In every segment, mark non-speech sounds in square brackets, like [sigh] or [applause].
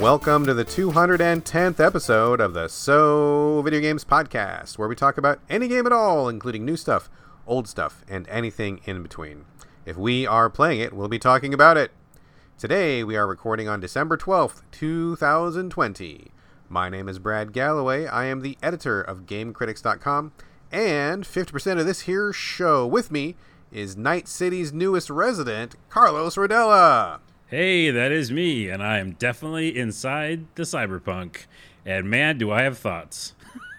Welcome to the 210th episode of the So Video Games Podcast, where we talk about any game at all, including new stuff, old stuff, and anything in between. If we are playing it, we'll be talking about it. Today, we are recording on December 12th, 2020. My name is Brad Gallaway. I am the editor of GameCritics.com, and 50% of this here show with me is Night City's newest resident, Carlos Rodela. Hey, that is me, and I am definitely inside the cyberpunk. And man, do I have thoughts.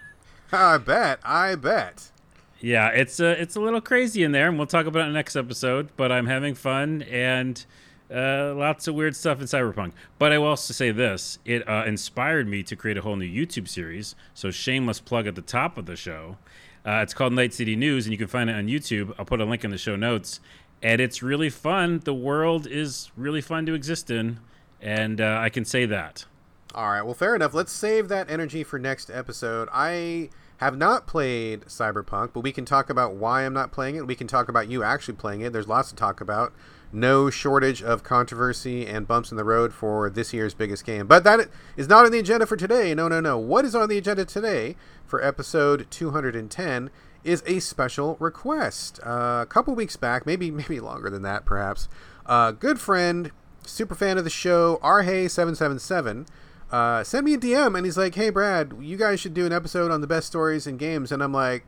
[laughs] I bet, I bet. Yeah, it's a it's a little crazy in there, and we'll talk about it next episode. But I'm having fun and uh, lots of weird stuff in cyberpunk. But I will also say this: it uh, inspired me to create a whole new YouTube series. So shameless plug at the top of the show. Uh, it's called Night City News, and you can find it on YouTube. I'll put a link in the show notes and it's really fun. The world is really fun to exist in, and uh, I can say that. All right, well, fair enough. Let's save that energy for next episode. I have not played Cyberpunk, but we can talk about why I'm not playing it. We can talk about you actually playing it. There's lots to talk about. No shortage of controversy and bumps in the road for this year's biggest game. But that is not on the agenda for today. No, no, no. What is on the agenda today for episode 210 is a special request. Uh, a couple weeks back, maybe maybe longer than that, perhaps. Uh, good friend, super fan of the show, Arhei777, uh, sent me a DM and he's like, "Hey Brad, you guys should do an episode on the best stories in games." And I'm like,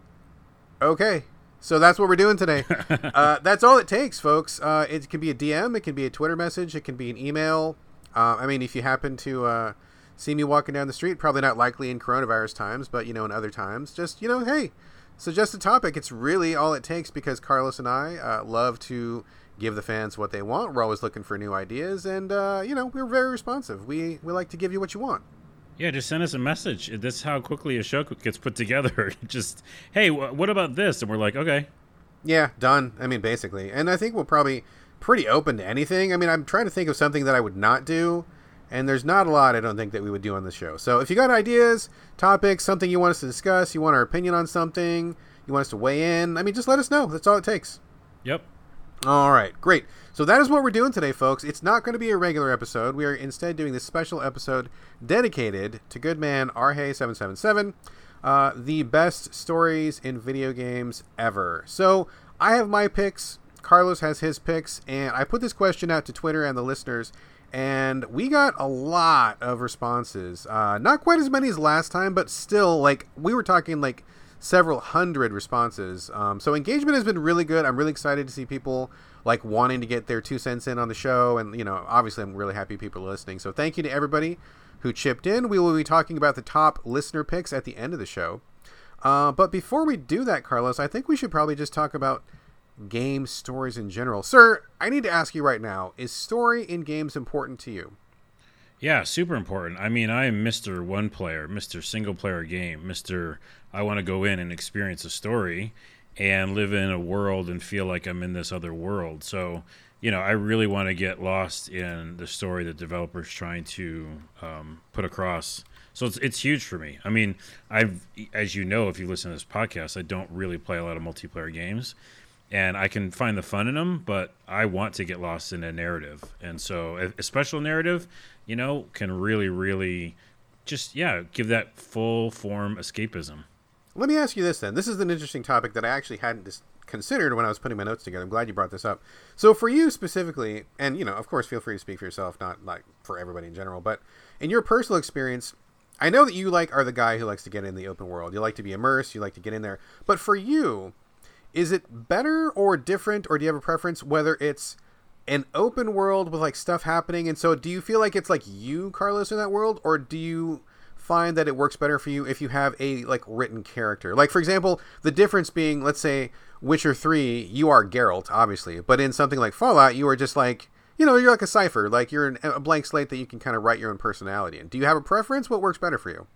"Okay." So that's what we're doing today. [laughs] uh, that's all it takes, folks. Uh, it can be a DM, it can be a Twitter message, it can be an email. Uh, I mean, if you happen to uh, see me walking down the street, probably not likely in coronavirus times, but you know, in other times, just you know, hey, suggest a topic. It's really all it takes because Carlos and I uh, love to give the fans what they want. We're always looking for new ideas, and uh, you know we're very responsive. We we like to give you what you want. Yeah, just send us a message. This is how quickly a show gets put together. [laughs] just hey, what about this? And we're like, okay. Yeah, done. I mean, basically, and I think we'll probably pretty open to anything. I mean, I'm trying to think of something that I would not do and there's not a lot I don't think that we would do on the show. So if you got ideas, topics, something you want us to discuss, you want our opinion on something, you want us to weigh in, I mean, just let us know. That's all it takes. Yep. All right, great. So that is what we're doing today, folks. It's not going to be a regular episode. We are instead doing this special episode dedicated to good man Arhei777, uh, the best stories in video games ever. So I have my picks. Carlos has his picks, and I put this question out to Twitter and the listeners and we got a lot of responses. Uh, not quite as many as last time, but still, like we were talking like several hundred responses. Um, so engagement has been really good. I'm really excited to see people like wanting to get their two cents in on the show, and you know, obviously, I'm really happy people are listening. So thank you to everybody who chipped in. We will be talking about the top listener picks at the end of the show. Uh, but before we do that, Carlos, I think we should probably just talk about game stories in general. Sir, I need to ask you right now is story in games important to you? Yeah, super important. I mean, I am Mr. One Player, Mr. Single Player Game, Mr. I want to go in and experience a story and live in a world and feel like I'm in this other world. So, you know, I really want to get lost in the story that developers trying to um, put across. So it's it's huge for me. I mean, I've as you know, if you listen to this podcast, I don't really play a lot of multiplayer games and I can find the fun in them, but I want to get lost in a narrative. And so a, a, special narrative, you know, can really, really just, yeah, give that full form escapism. Let me ask you this then. This is an interesting topic that I actually hadn't considered when I was putting my notes together. I'm glad you brought this up. So for you specifically, and, you know, of course, feel free to speak for yourself, not like for everybody in general, but in your personal experience, I know that you like are the guy who likes to get in the open world. You like to be immersed, you like to get in there. But for you, is it better or different or do you have a preference whether it's an open world with like stuff happening? And so do you feel like it's like you carlos in that world or do you find that it works better for you if you have a like written character? Like for example the difference being let's say witcher 3 you are Geralt, obviously but in something like fallout you are just like you know you're like a cipher like you're an, a blank slate that you can kind of write your own personality in. Do you have a preference? What works better for you?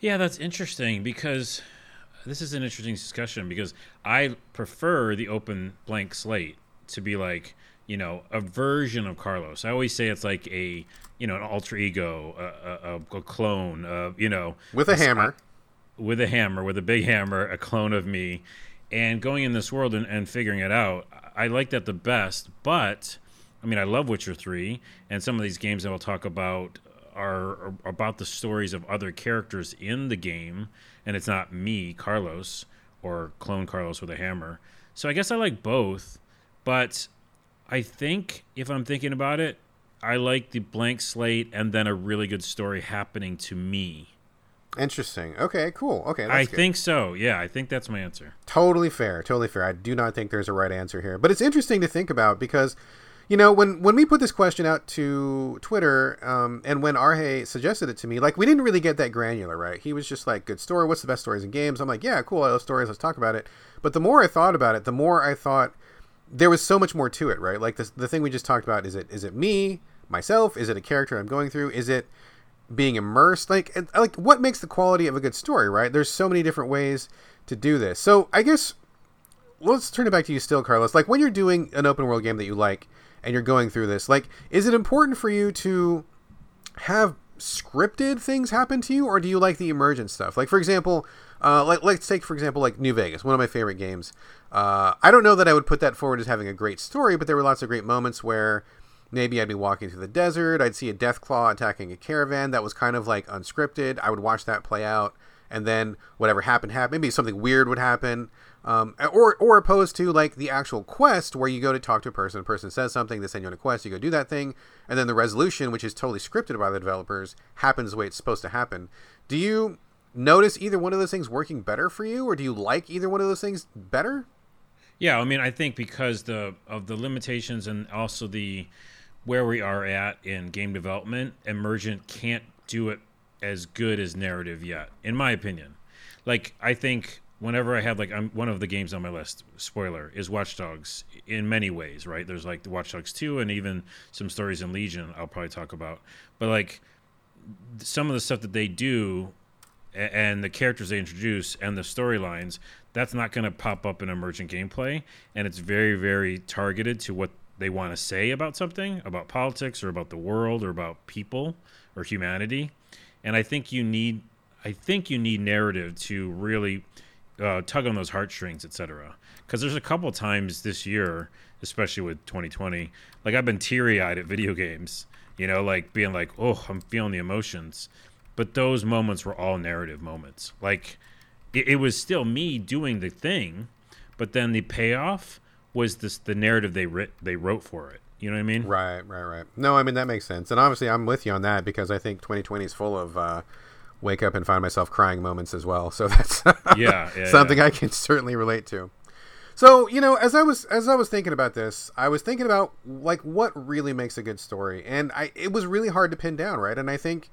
Yeah that's interesting because this is an interesting discussion because I prefer the open blank slate to be like you know a version of Carlos. I always say it's like a you know an alter ego, a, a, a clone, uh, you know, with a hammer, with a hammer, with a big hammer, a clone of me, and going in this world and, and figuring it out. I like that the best, but I mean I love Witcher three and some of these games that we'll talk about are about the stories of other characters in the game, and it's not me, Carlos, or clone Carlos with a hammer. So I guess I like both, but I think if I'm thinking about it, I like the blank slate and then a really good story happening to me. Interesting. Okay, cool. Okay, I good. think so. Yeah, I think that's my answer. Totally fair. Totally fair. I do not think there's a right answer here, but it's interesting to think about because, you know, when when we put this question out to Twitter, um, and when Arhei suggested it to me, like we didn't really get that granular, right? He was just like, "Good story. What's the best stories in games?" I'm like, "Yeah, cool. I love stories. Let's talk about it." But the more I thought about it, the more I thought there was so much more to it, right? Like the the thing we just talked about is it is it me myself? Is it a character I'm going through? Is it being immersed like like what makes the quality of a good story right there's so many different ways to do this so i guess let's turn it back to you still carlos like when you're doing an open world game that you like and you're going through this like is it important for you to have scripted things happen to you or do you like the emergent stuff like for example uh, like let's take for example like new vegas one of my favorite games uh, i don't know that i would put that forward as having a great story but there were lots of great moments where Maybe I'd be walking through the desert. I'd see a Deathclaw attacking a caravan that was kind of like unscripted. I would watch that play out, and then whatever happened happened. Maybe something weird would happen, um, or or opposed to like the actual quest where you go to talk to a person. A person says something, they send you on a quest. You go do that thing, and then the resolution, which is totally scripted by the developers, happens the way it's supposed to happen. Do you notice either one of those things working better for you, or do you like either one of those things better? Yeah, I mean, I think because the of the limitations and also the where we are at in game development, Emergent can't do it as good as narrative yet, in my opinion. Like I think whenever I had like I'm one of the games on my list, spoiler, is Watch Dogs in many ways, right? There's like the Watch Dogs 2 and even some stories in Legion I'll probably talk about. But like some of the stuff that they do and the characters they introduce and the storylines, that's not going to pop up in emergent gameplay and it's very very targeted to what they want to say about something, about politics or about the world or about people or humanity. And I think you need I think you need narrative to really uh, tug on those heartstrings, etc. Because there's a couple times this year, especially with 2020, like I've been teary eyed at video games. You know, like being like, oh, I'm feeling the emotions. But those moments were all narrative moments. Like it, it was still me doing the thing, but then the payoff was this the narrative they writ they wrote for it. You know what I mean? Right, right, right. No, I mean that makes sense, and obviously I'm with you on that because I think 2020 is full of uh, wake up and find myself crying moments as well. [laughs] So that's yeah, yeah, something yeah. I can certainly relate to. So you know, as I was as I was thinking about this, I was thinking about like what really makes a good story, and I it was really hard to pin down, right? And I think,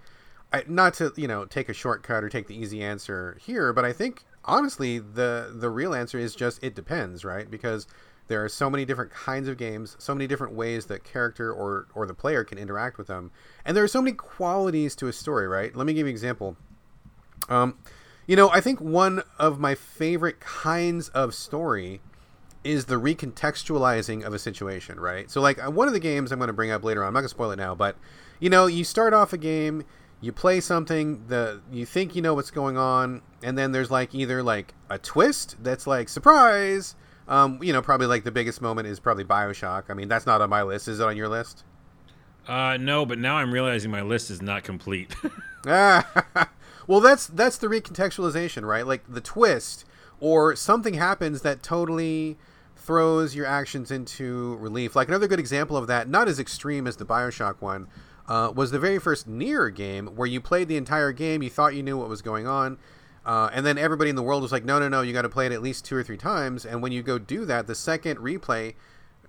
I, not to you know take a shortcut or take the easy answer here, but I think honestly the the real answer is just it depends, right? Because there are so many different kinds of games, so many different ways that character or or the player can interact with them, and there are so many qualities to a story. Right? Let me give you an example. Um, you know, I think one of my favorite kinds of story is the recontextualizing of a situation. Right? So, like uh, one of the games I'm going to bring up later on. I'm not going to spoil it now, but you know, you start off a game you play something the you think you know what's going on and then there's like either like a twist that's like surprise um, you know, probably like the biggest moment is probably Bioshock. I mean, that's not on my list. Is it on your list? Uh, no, but now I'm realizing my list is not complete. ah, [laughs] [laughs] [laughs] well, that's that's the recontextualization, right? Like the twist, or something happens that totally throws your actions into relief. Like another good example of that, not as extreme as the Bioshock one, uh, was the very first NieR game where you played the entire game, you thought you knew what was going on, uh, and then everybody in the world was like, no, no, no, you got to play it at least two or three times. And when you go do that, the second replay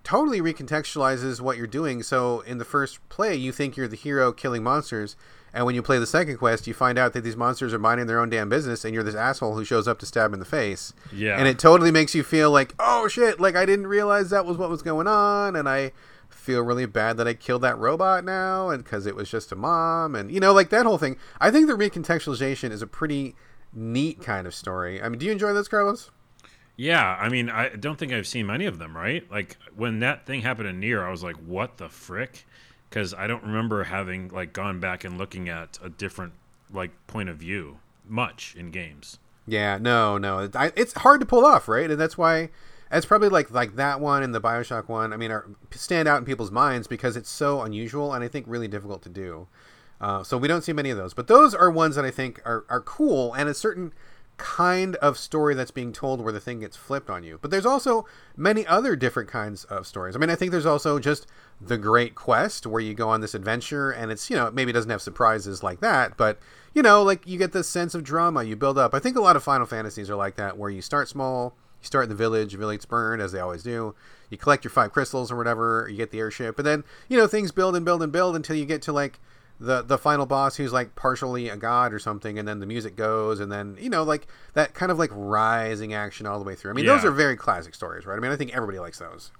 totally recontextualizes what you're doing. So in the first play, you think you're the hero killing monsters. And when you play the second quest, you find out that these monsters are minding their own damn business, and you're this asshole who shows up to stab in the face. Yeah. And it totally makes you feel like, oh shit, like I didn't realize that was what was going on, and I feel really bad that I killed that robot now, and because it was just a mom, and you know, like that whole thing. I think the recontextualization is a pretty neat kind of story. I mean, do you enjoy those, Carlos? Yeah, I mean, I don't think I've seen many of them. Right? Like when that thing happened in NieR, I was like, "What the frick?" Because I don't remember having like gone back and looking at a different like point of view much in games. Yeah, no, no, it's hard to pull off, right? And that's why it's probably like like that one and the Bioshock one. I mean, are stand out in people's minds because it's so unusual and I think really difficult to do. Uh, so we don't see many of those, but those are ones that I think are, are cool and a certain kind of story that's being told where the thing gets flipped on you. But there's also many other different kinds of stories. I mean, I think there's also just the Great Quest where you go on this adventure and it's, you know, maybe it doesn't have surprises like that, but you know, like you get this sense of drama you build up. I think a lot of Final Fantasies are like that where you start small, you start in the village, village burned as they always do. You collect your five crystals or whatever, you get the airship, and then, you know, things build and build and build until you get to like the the final boss who's like partially a god or something and then the music goes and then you know like that kind of like rising action all the way through i mean yeah. those are very classic stories right i mean i think everybody likes those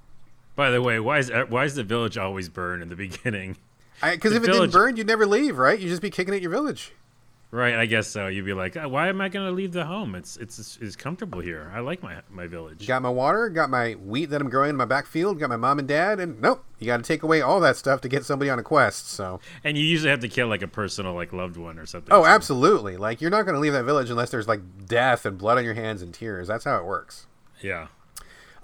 by the way why is why is the village always burned in the [laughs] beginning because if village... it didn't burn you'd never leave right you'd just be kicking at your village Right, I guess so. You'd be like, oh, "Why am I going to leave the home? It's, it's it's comfortable here. I like my my village. Got my water, got my wheat that I'm growing in my back field, got my mom and dad, and nope, you got to take away all that stuff to get somebody on a quest. So, and you usually have to kill like a personal like loved one or something. Oh, so. absolutely. Like you're not going to leave that village unless there's like death and blood on your hands and tears. That's how it works. Yeah.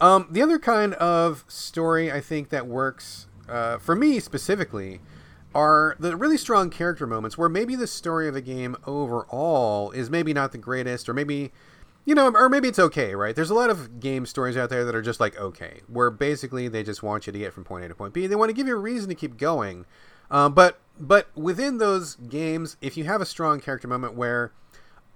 Um, the other kind of story I think that works uh, for me specifically are the really strong character moments where maybe the story of the game overall is maybe not the greatest, or maybe, you know, or maybe it's okay, right? There's a lot of game stories out there that are just like okay, where basically they just want you to get from point A to point B. They want to give you a reason to keep going. Um, but but within those games, if you have a strong character moment where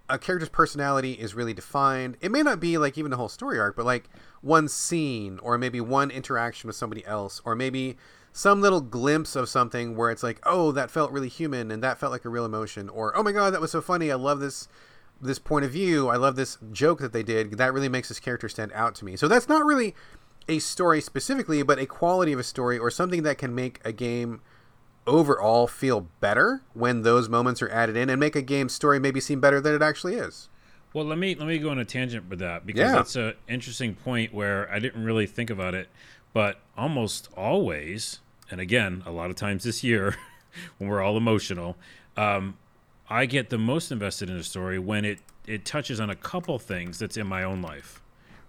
a character's personality is really defined, it may not be like even the whole story arc, but like one scene or maybe one interaction with somebody else, or maybe some little glimpse of something where it's like, oh, that felt really human and that felt like a real emotion, or oh my god, that was so funny. I love this this point of view. I love this joke that they did. That really makes this character stand out to me. So that's not really a story specifically, but a quality of a story or something that can make a game overall feel better when those moments are added in and make a game story maybe seem better than it actually is. Well, let me let me go on a tangent with that because yeah. that's an interesting point where I didn't really think about it, but almost always, and again, a lot of times this year, [laughs] when we're all emotional, um, I get the most invested in a story when it it touches on a couple things that's in my own life,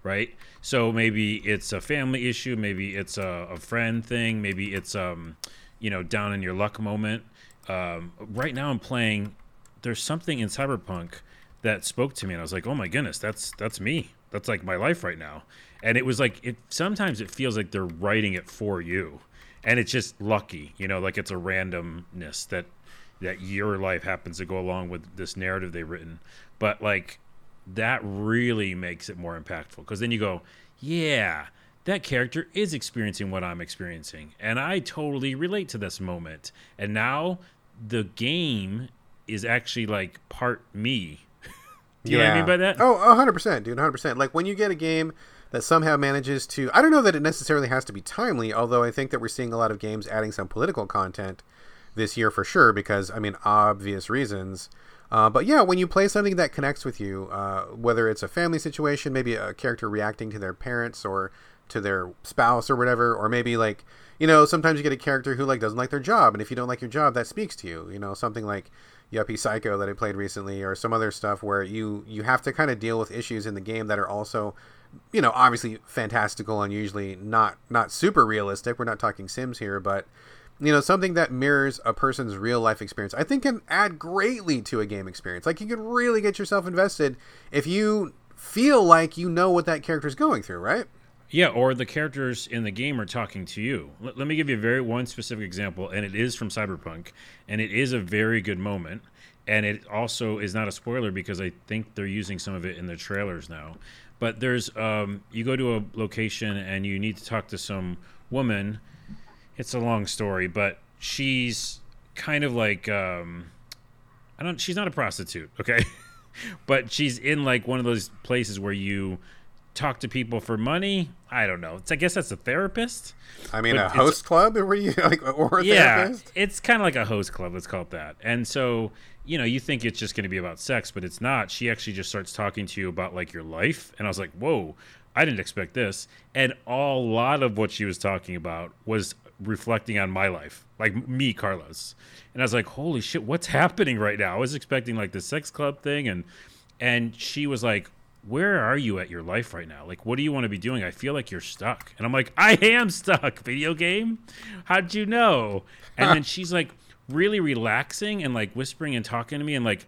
right? So maybe it's a family issue, maybe it's a, a friend thing, maybe it's um, you know, down in your luck moment. Um, right now, I'm playing. There's something in Cyberpunk that spoke to me, and I was like, oh my goodness, that's that's me. That's like my life right now. And it was like it. Sometimes it feels like they're writing it for you and it's just lucky, you know, like it's a randomness that that your life happens to go along with this narrative they've written. But like that really makes it more impactful because then you go, yeah, that character is experiencing what I'm experiencing, and I totally relate to this moment. And now the game is actually like part me. [laughs] Do you yeah. know what I mean by that? Oh, 100%, dude, 100%. Like when you get a game that somehow manages to. I don't know that it necessarily has to be timely, although I think that we're seeing a lot of games adding some political content this year for sure, because, I mean, obvious reasons. Uh, but yeah, when you play something that connects with you, uh, whether it's a family situation, maybe a character reacting to their parents or to their spouse or whatever, or maybe like, you know, sometimes you get a character who like doesn't like their job, and if you don't like your job, that speaks to you. You know, something like Yuppie Psycho that I played recently, or some other stuff where you you have to kind of deal with issues in the game that are also you know, obviously fantastical and usually not not super realistic. We're not talking Sims here, but you know, something that mirrors a person's real life experience, I think can add greatly to a game experience. Like you could really get yourself invested if you feel like you know what that character is going through, right? Yeah, or the characters in the game are talking to you. Let, let me give you a very one specific example, and it is from Cyberpunk, and it is a very good moment and it also is not a spoiler because I think they're using some of it in the trailers now. But there's um, you go to a location and you need to talk to some woman. It's a long story, but she's kind of like um, I don't. She's not a prostitute, okay, [laughs] but she's in like one of those places where you talk to people for money. I don't know. It's, I guess that's a therapist. I mean, a host club, where you [laughs] like, or a yeah, therapist? it's kind of like a host club. Let's call it that. And so you know, you think it's just going to be about sex, but it's not. She actually just starts talking to you about like your life, and I was like, whoa, I didn't expect this. And a lot of what she was talking about was reflecting on my life, like me, Carlos. And I was like, holy shit, what's [laughs] happening right now? I was expecting like the sex club thing, and and she was like, where are you at your life right now? Like, what do you want to be doing? I feel like you're stuck. And I'm like, [laughs] I am stuck. Video game? How'd you know? And then [laughs] she's like, really relaxing and like whispering and talking to me and like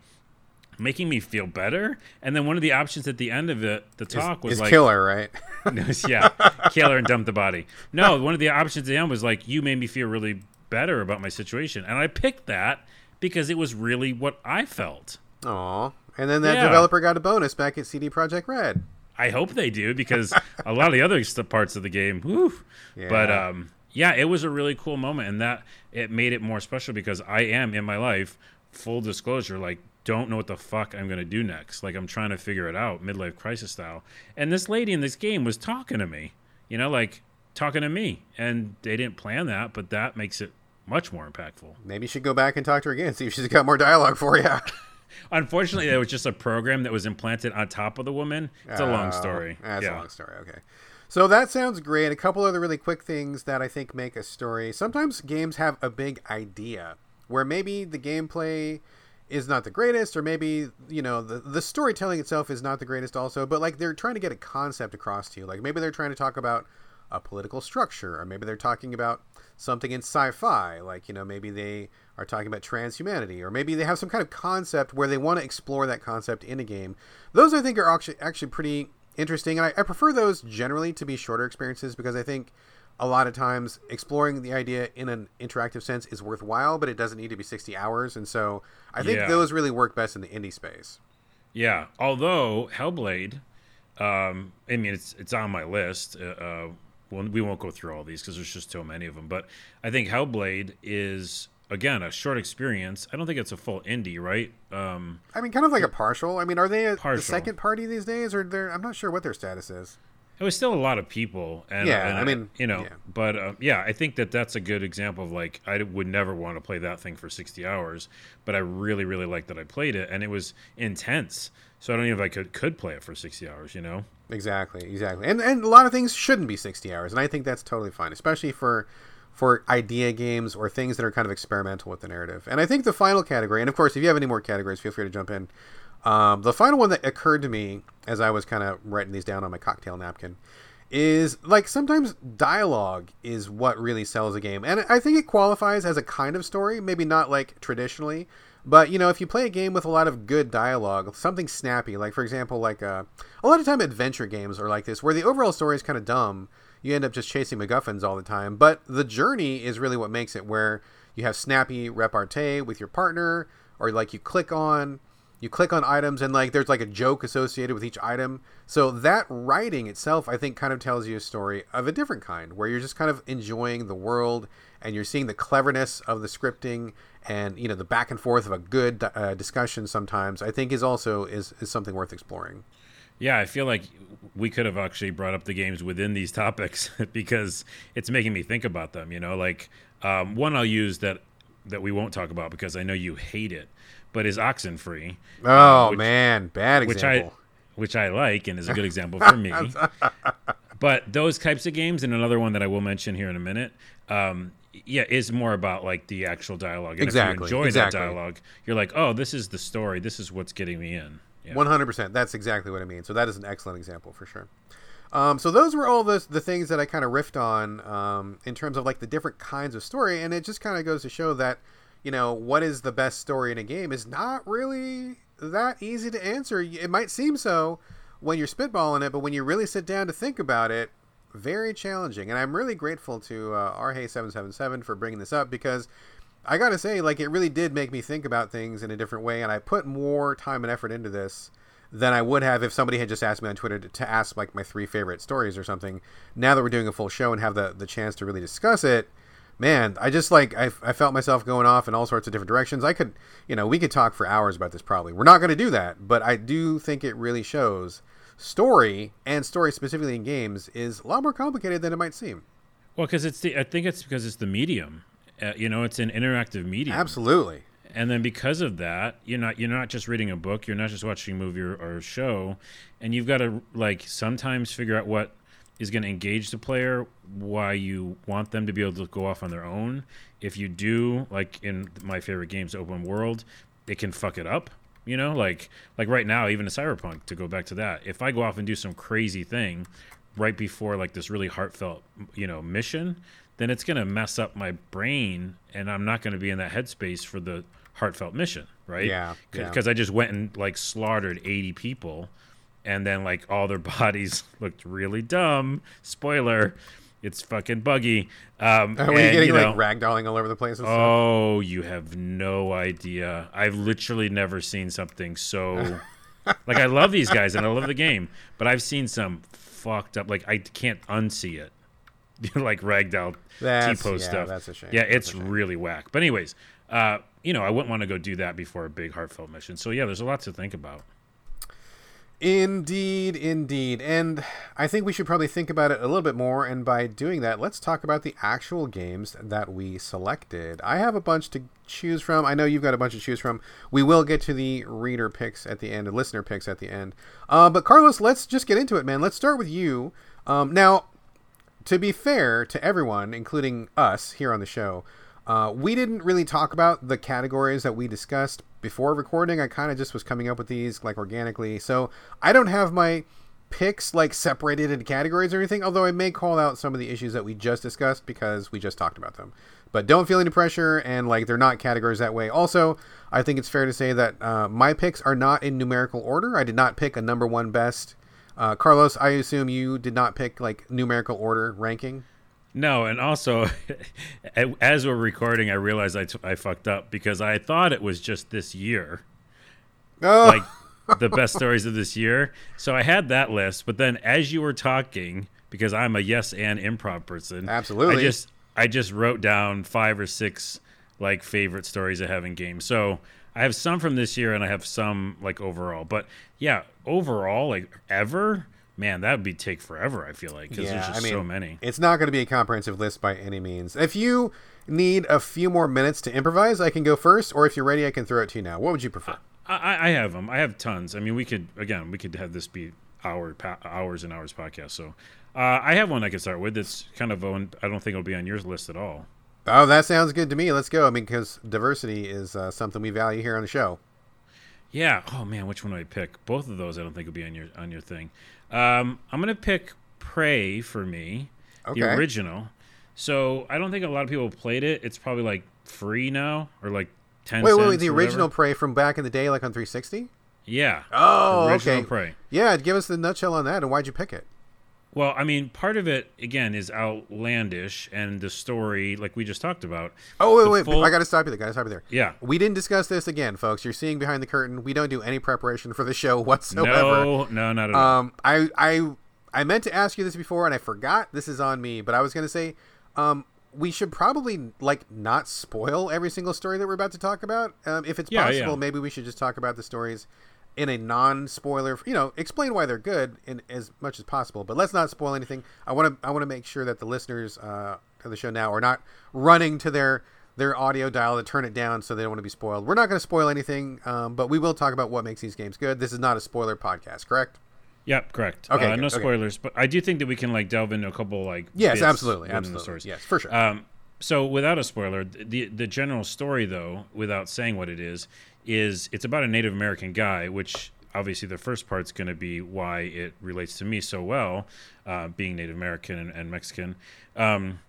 making me feel better. And then one of the options at the end of it, the talk is, was is like, killer, right? [laughs] yeah, kill her and dump the body. No, one of the options at the end was like, you made me feel really better about my situation, and I picked that because it was really what I felt. Aw. And then that Yeah. developer got a bonus back at CD Projekt Red. I hope they do because [laughs] a lot of the other parts of the game, whew. But Yeah. um, yeah, it was a really cool moment, and that it made it more special because I am in my life, full disclosure, like don't know what the fuck I'm gonna do next. Like I'm trying to figure it out, midlife crisis style. And this lady in this game was talking to me, you know, like talking to me, and they didn't plan that, but that makes it much more impactful. Maybe you should go back and talk to her again, see if she's got more dialogue for you. [laughs] Unfortunately, there was just a program that was implanted on top of the woman. It's a long Oh, story. That's yeah. a long story. Okay. So that sounds great. A couple other really quick things that I think make a story. Sometimes games have a big idea where maybe the gameplay is not the greatest, or maybe you know the the storytelling itself is not the greatest also. But like they're trying to get a concept across to you. Like maybe they're trying to talk about a political structure, or maybe they're talking about something in sci-fi. Like you know maybe they are talking about transhumanity, or maybe they have some kind of concept where they want to explore that concept in a game. Those I think are actually actually pretty interesting, and I, I prefer those generally to be shorter experiences because I think a lot of times exploring the idea in an interactive sense is worthwhile, but it doesn't need to be 60 hours. And so I think Yeah. those really work best in the indie space. Yeah, although Hellblade, um, I mean, it's it's on my list. Uh, uh, well, we won't go through all these because there's just so many of them. But I think Hellblade is again a short experience. I don't think it's a full indie, right? Um, I mean, kind of like a partial. I mean, are they a, the second party these days, or they're? I'm not sure what their status is. it was still a lot of people, and Yeah, and I mean, you know, yeah. but uh, yeah, I think that that's a good example of like I would never want to play that thing for 60 hours, but I really, really liked that I played it, and it was intense. So I don't even if I could could play it for 60 hours, you know. Exactly, exactly. And and a lot of things shouldn't be 60 hours, and I think that's totally fine, especially for for idea games or things that are kind of experimental with the narrative. And I think the final category, and of course, if you have any more categories, feel free to jump in. Um, the final one that occurred to me as I was kind of writing these down on my cocktail napkin is like sometimes dialogue is what really sells a game. And I think it qualifies as a kind of story, maybe not like traditionally, but you know, if you play a game with a lot of good dialogue, something snappy, like for example, like uh, a lot of time adventure games are like this, where the overall story is kind of dumb. You end up just chasing MacGuffins all the time, but the journey is really what makes it. Where you have snappy repartee with your partner, or like you click on you click on items and like there's like a joke associated with each item so that writing itself i think kind of tells you a story of a different kind where you're just kind of enjoying the world and you're seeing the cleverness of the scripting and you know the back and forth of a good uh, discussion sometimes i think is also is, is something worth exploring Yeah, I feel like we could have actually brought up the games within these [laughs] topics because it's making me think about them. You know, like um, one I'll use that that we won't talk about because I know you hate it, but is Oxenfree, oh which- man bad which example I which I like and is a good [laughs] example for me. but those types of games, and another one that I will mention here in a minute, um, yeah, is more about like the actual dialogue. And Exactly, If you enjoy exactly. that dialogue, you're like, oh, this is the story. This is what's getting me in. Yeah. 100%. That's exactly what I mean. So that is an excellent example for sure. Um, so those were all the, the things that I kind of riffed on um, in terms of like the different kinds of story. And it just kind of goes to show that, you know, what is the best story in a game is not really that easy to answer. It might seem so when you're spitballing it, but when you really sit down to think about it, very challenging. And I'm really grateful to uh, Arhei777 for bringing this up because I gotta say, like, it really did make me think about things in a different way, and I put more time and effort into this than I would have if somebody had just asked me on Twitter to, to ask like my three favorite stories or something. Now that we're doing a full show and have the the chance to really discuss it, man, I just like I, I felt myself going off in all sorts of different directions. I could, you know, we could talk for hours about this probably. We're not going to do that, but I do think it really shows story and story specifically in games is a lot more complicated than it might seem. Well, because it's the I think it's because it's the medium. Uh, you know, it's an interactive medium. Absolutely. and then because of that you're not you're not just reading a book you're not just watching a movie or, or a show and you've got to like sometimes figure out what is going to engage the player why you want them to be able to go off on their own if you do like in my favorite games open world it can fuck it up you know like like right now even in cyberpunk to go back to that if i go off and do some crazy thing right before like this really heartfelt, you know, mission, then it's going to mess up my brain and I'm not going to be in that headspace for the heartfelt mission, right? Yeah, yeah. Because I just went and like slaughtered 80 people and then like all their [laughs] bodies looked really dumb. Spoiler, it's fucking buggy. Um, [laughs] you and, getting you know, like ragdolling all over the place and stuff? Oh, you have no idea. I've literally never seen something so. [laughs] like I love these guys and I love the game, but I've seen some fucked up. Like I can't unsee it. [laughs] like ragdoll T post yeah, stuff. that's a shame. Yeah, That's it's shame. really whack. But anyways, uh, you know, I wouldn't want to go do that before a big heartfelt mission. So yeah, there's a lot to think about. Indeed, indeed. And I think we should probably think about it a little bit more. And by doing that, let's talk about the actual games that we selected. I have a bunch to choose from. I know you've got a bunch to choose from. We will get to the reader picks at the end, the listener picks at the end. Uh, but Carlos, let's just get into it, man. Let's start with you. Um, now, to be fair to everyone, including us here on the show, uh, we didn't really talk about the categories that we discussed before recording. I kind of just was coming up with these like organically. So I don't have my picks like separated into categories or anything, although I may call out some of the issues that we just discussed because we just talked about them. But don't feel any pressure, and like they're not categories that way. Also, I think it's fair to say that uh, my picks are not in numerical order. I did not pick a number one best. Uh, Carlos, I assume you did not pick like numerical order ranking. No, and also, [laughs] as we're recording, I realized I, t- I fucked up because I thought it was just this year. Oh, like [laughs] the best stories of this year. So I had that list, but then as you were talking, because I'm a yes and improv person, Absolutely. I just I just wrote down five or six like favorite stories I have in games. So I have some from this year and I have some like overall. But yeah, overall, like ever, man, that would be take forever. I feel like because there's just so many. It's not going to be a comprehensive list by any means. If you need a few more minutes to improvise, I can go first, or if you're ready, I can throw it to you now. What would you prefer? I, I have them. I have tons. I mean, we could again, we could have this be hour pa- hours and hours podcast. So uh, I have one I could start with. It's kind of one. I don't think it'll be on your list at all. Oh, that sounds good to me. Let's go. I mean, because diversity is uh, something we value here on the show. Yeah. Oh man, which one do I pick? Both of those I don't think will be on your on your thing. Um, I'm gonna pick Prey for me, the original. So I don't think a lot of people played it. It's probably like free now or like ten. Wait, wait, wait. The original Prey from back in the day, like on 360? Yeah. Oh, original okay. Prey. Yeah, give us the nutshell on that, and why'd you pick it? Well, I mean, part of it again is outlandish, and the story, like we just talked about. Oh, wait, wait. full- I got to stop you there. Got to stop you there. Yeah. We didn't discuss this again, folks. You're seeing behind the curtain. We don't do any preparation for the show [laughs] whatsoever. No, no, not at all. Um, I, I, I meant to ask you this before, and I forgot. This is on me, but I was going to say, um, we should probably like not spoil every single story that we're about to talk about. Um, if it's Yeah, possible, yeah. maybe we should just talk about the stories in a non-spoiler. You know, explain why they're good in as much as possible, but let's not spoil anything. I want to, I want to make sure that the listeners uh, of the show now are not running to their their audio dial to turn it down so they don't want to be spoiled. We're not going to spoil anything, um, but we will talk about what makes these games good. This is not a spoiler podcast, correct? Yep, correct. Okay, uh, no okay. spoilers, but I do think that we can like delve into a couple like Yes, absolutely, absolutely. the stories. Yes, for sure. Um, so without a spoiler, the the general story though, without saying what it is, is it's about a Native American guy, which obviously the first part's going to be why it relates to me so well, uh, being Native American and, and Mexican. Um,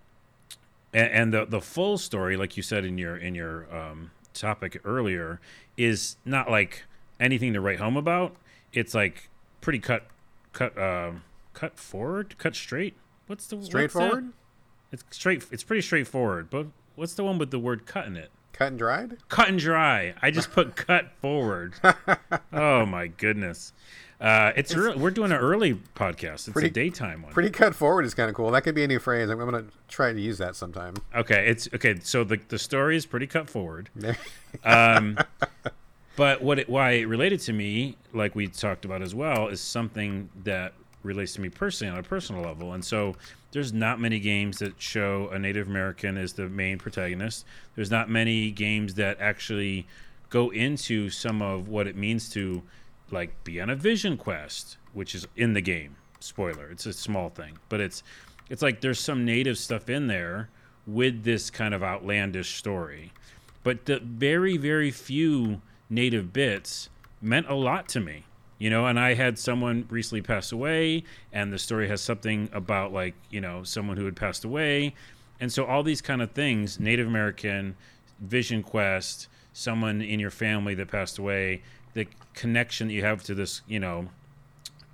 and, and the the full story, like you said in your in your um, topic earlier, is not like anything to write home about. It's like pretty cut cut uh, cut forward, cut straight. What's the what's? Straightforward, It's straight. It's pretty straightforward. But what's the one with the word "cut" in it? Cut and dried. Cut and dry. I just put [laughs] "cut forward." oh my goodness! Uh, it's, early. we're doing an early podcast. It's Pretty- a daytime one. Pretty cut forward is kind of cool. That could be a new phrase. I'm, I'm going to try to use that sometime. Okay, it's okay. So the the story is pretty cut forward. [laughs] Um, but what it, why it related to me, like we talked about as well, is something that relates to me personally on a personal level. And so there's not many games that show a Native American as the main protagonist. There's not many games that actually go into some of what it means to like be on a vision quest, which is in the game. Spoiler, it's a small thing, but it's it's like there's some native stuff in there with this kind of outlandish story but the very very few native bits meant a lot to me you know and i had someone recently pass away and the story has something about like you know someone who had passed away. And so all these kind of things native american vision quest someone in your family that passed away the connection that you have to this you know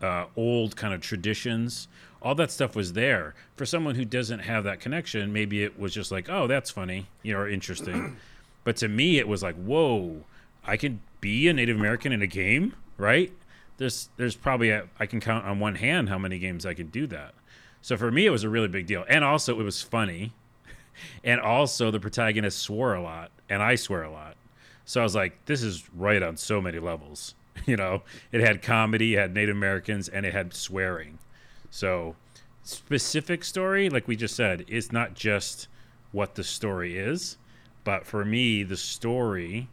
uh, old kind of traditions all that stuff was there. For someone who doesn't have that connection maybe it was just like oh that's funny you know or interesting. [clears throat] But to me it was like whoa i can be a native american in a game right there's there's probably a, I can count on one hand how many games I could do that. So for me, it was a really big deal, and also it was funny, [laughs] and also the protagonist swore a lot, and I swear a lot. So I was like, this is right on so many levels. [laughs] You know, it had comedy, it had Native Americans, and it had swearing. So specific story, like we just said, is not just what the story is, but for me, the story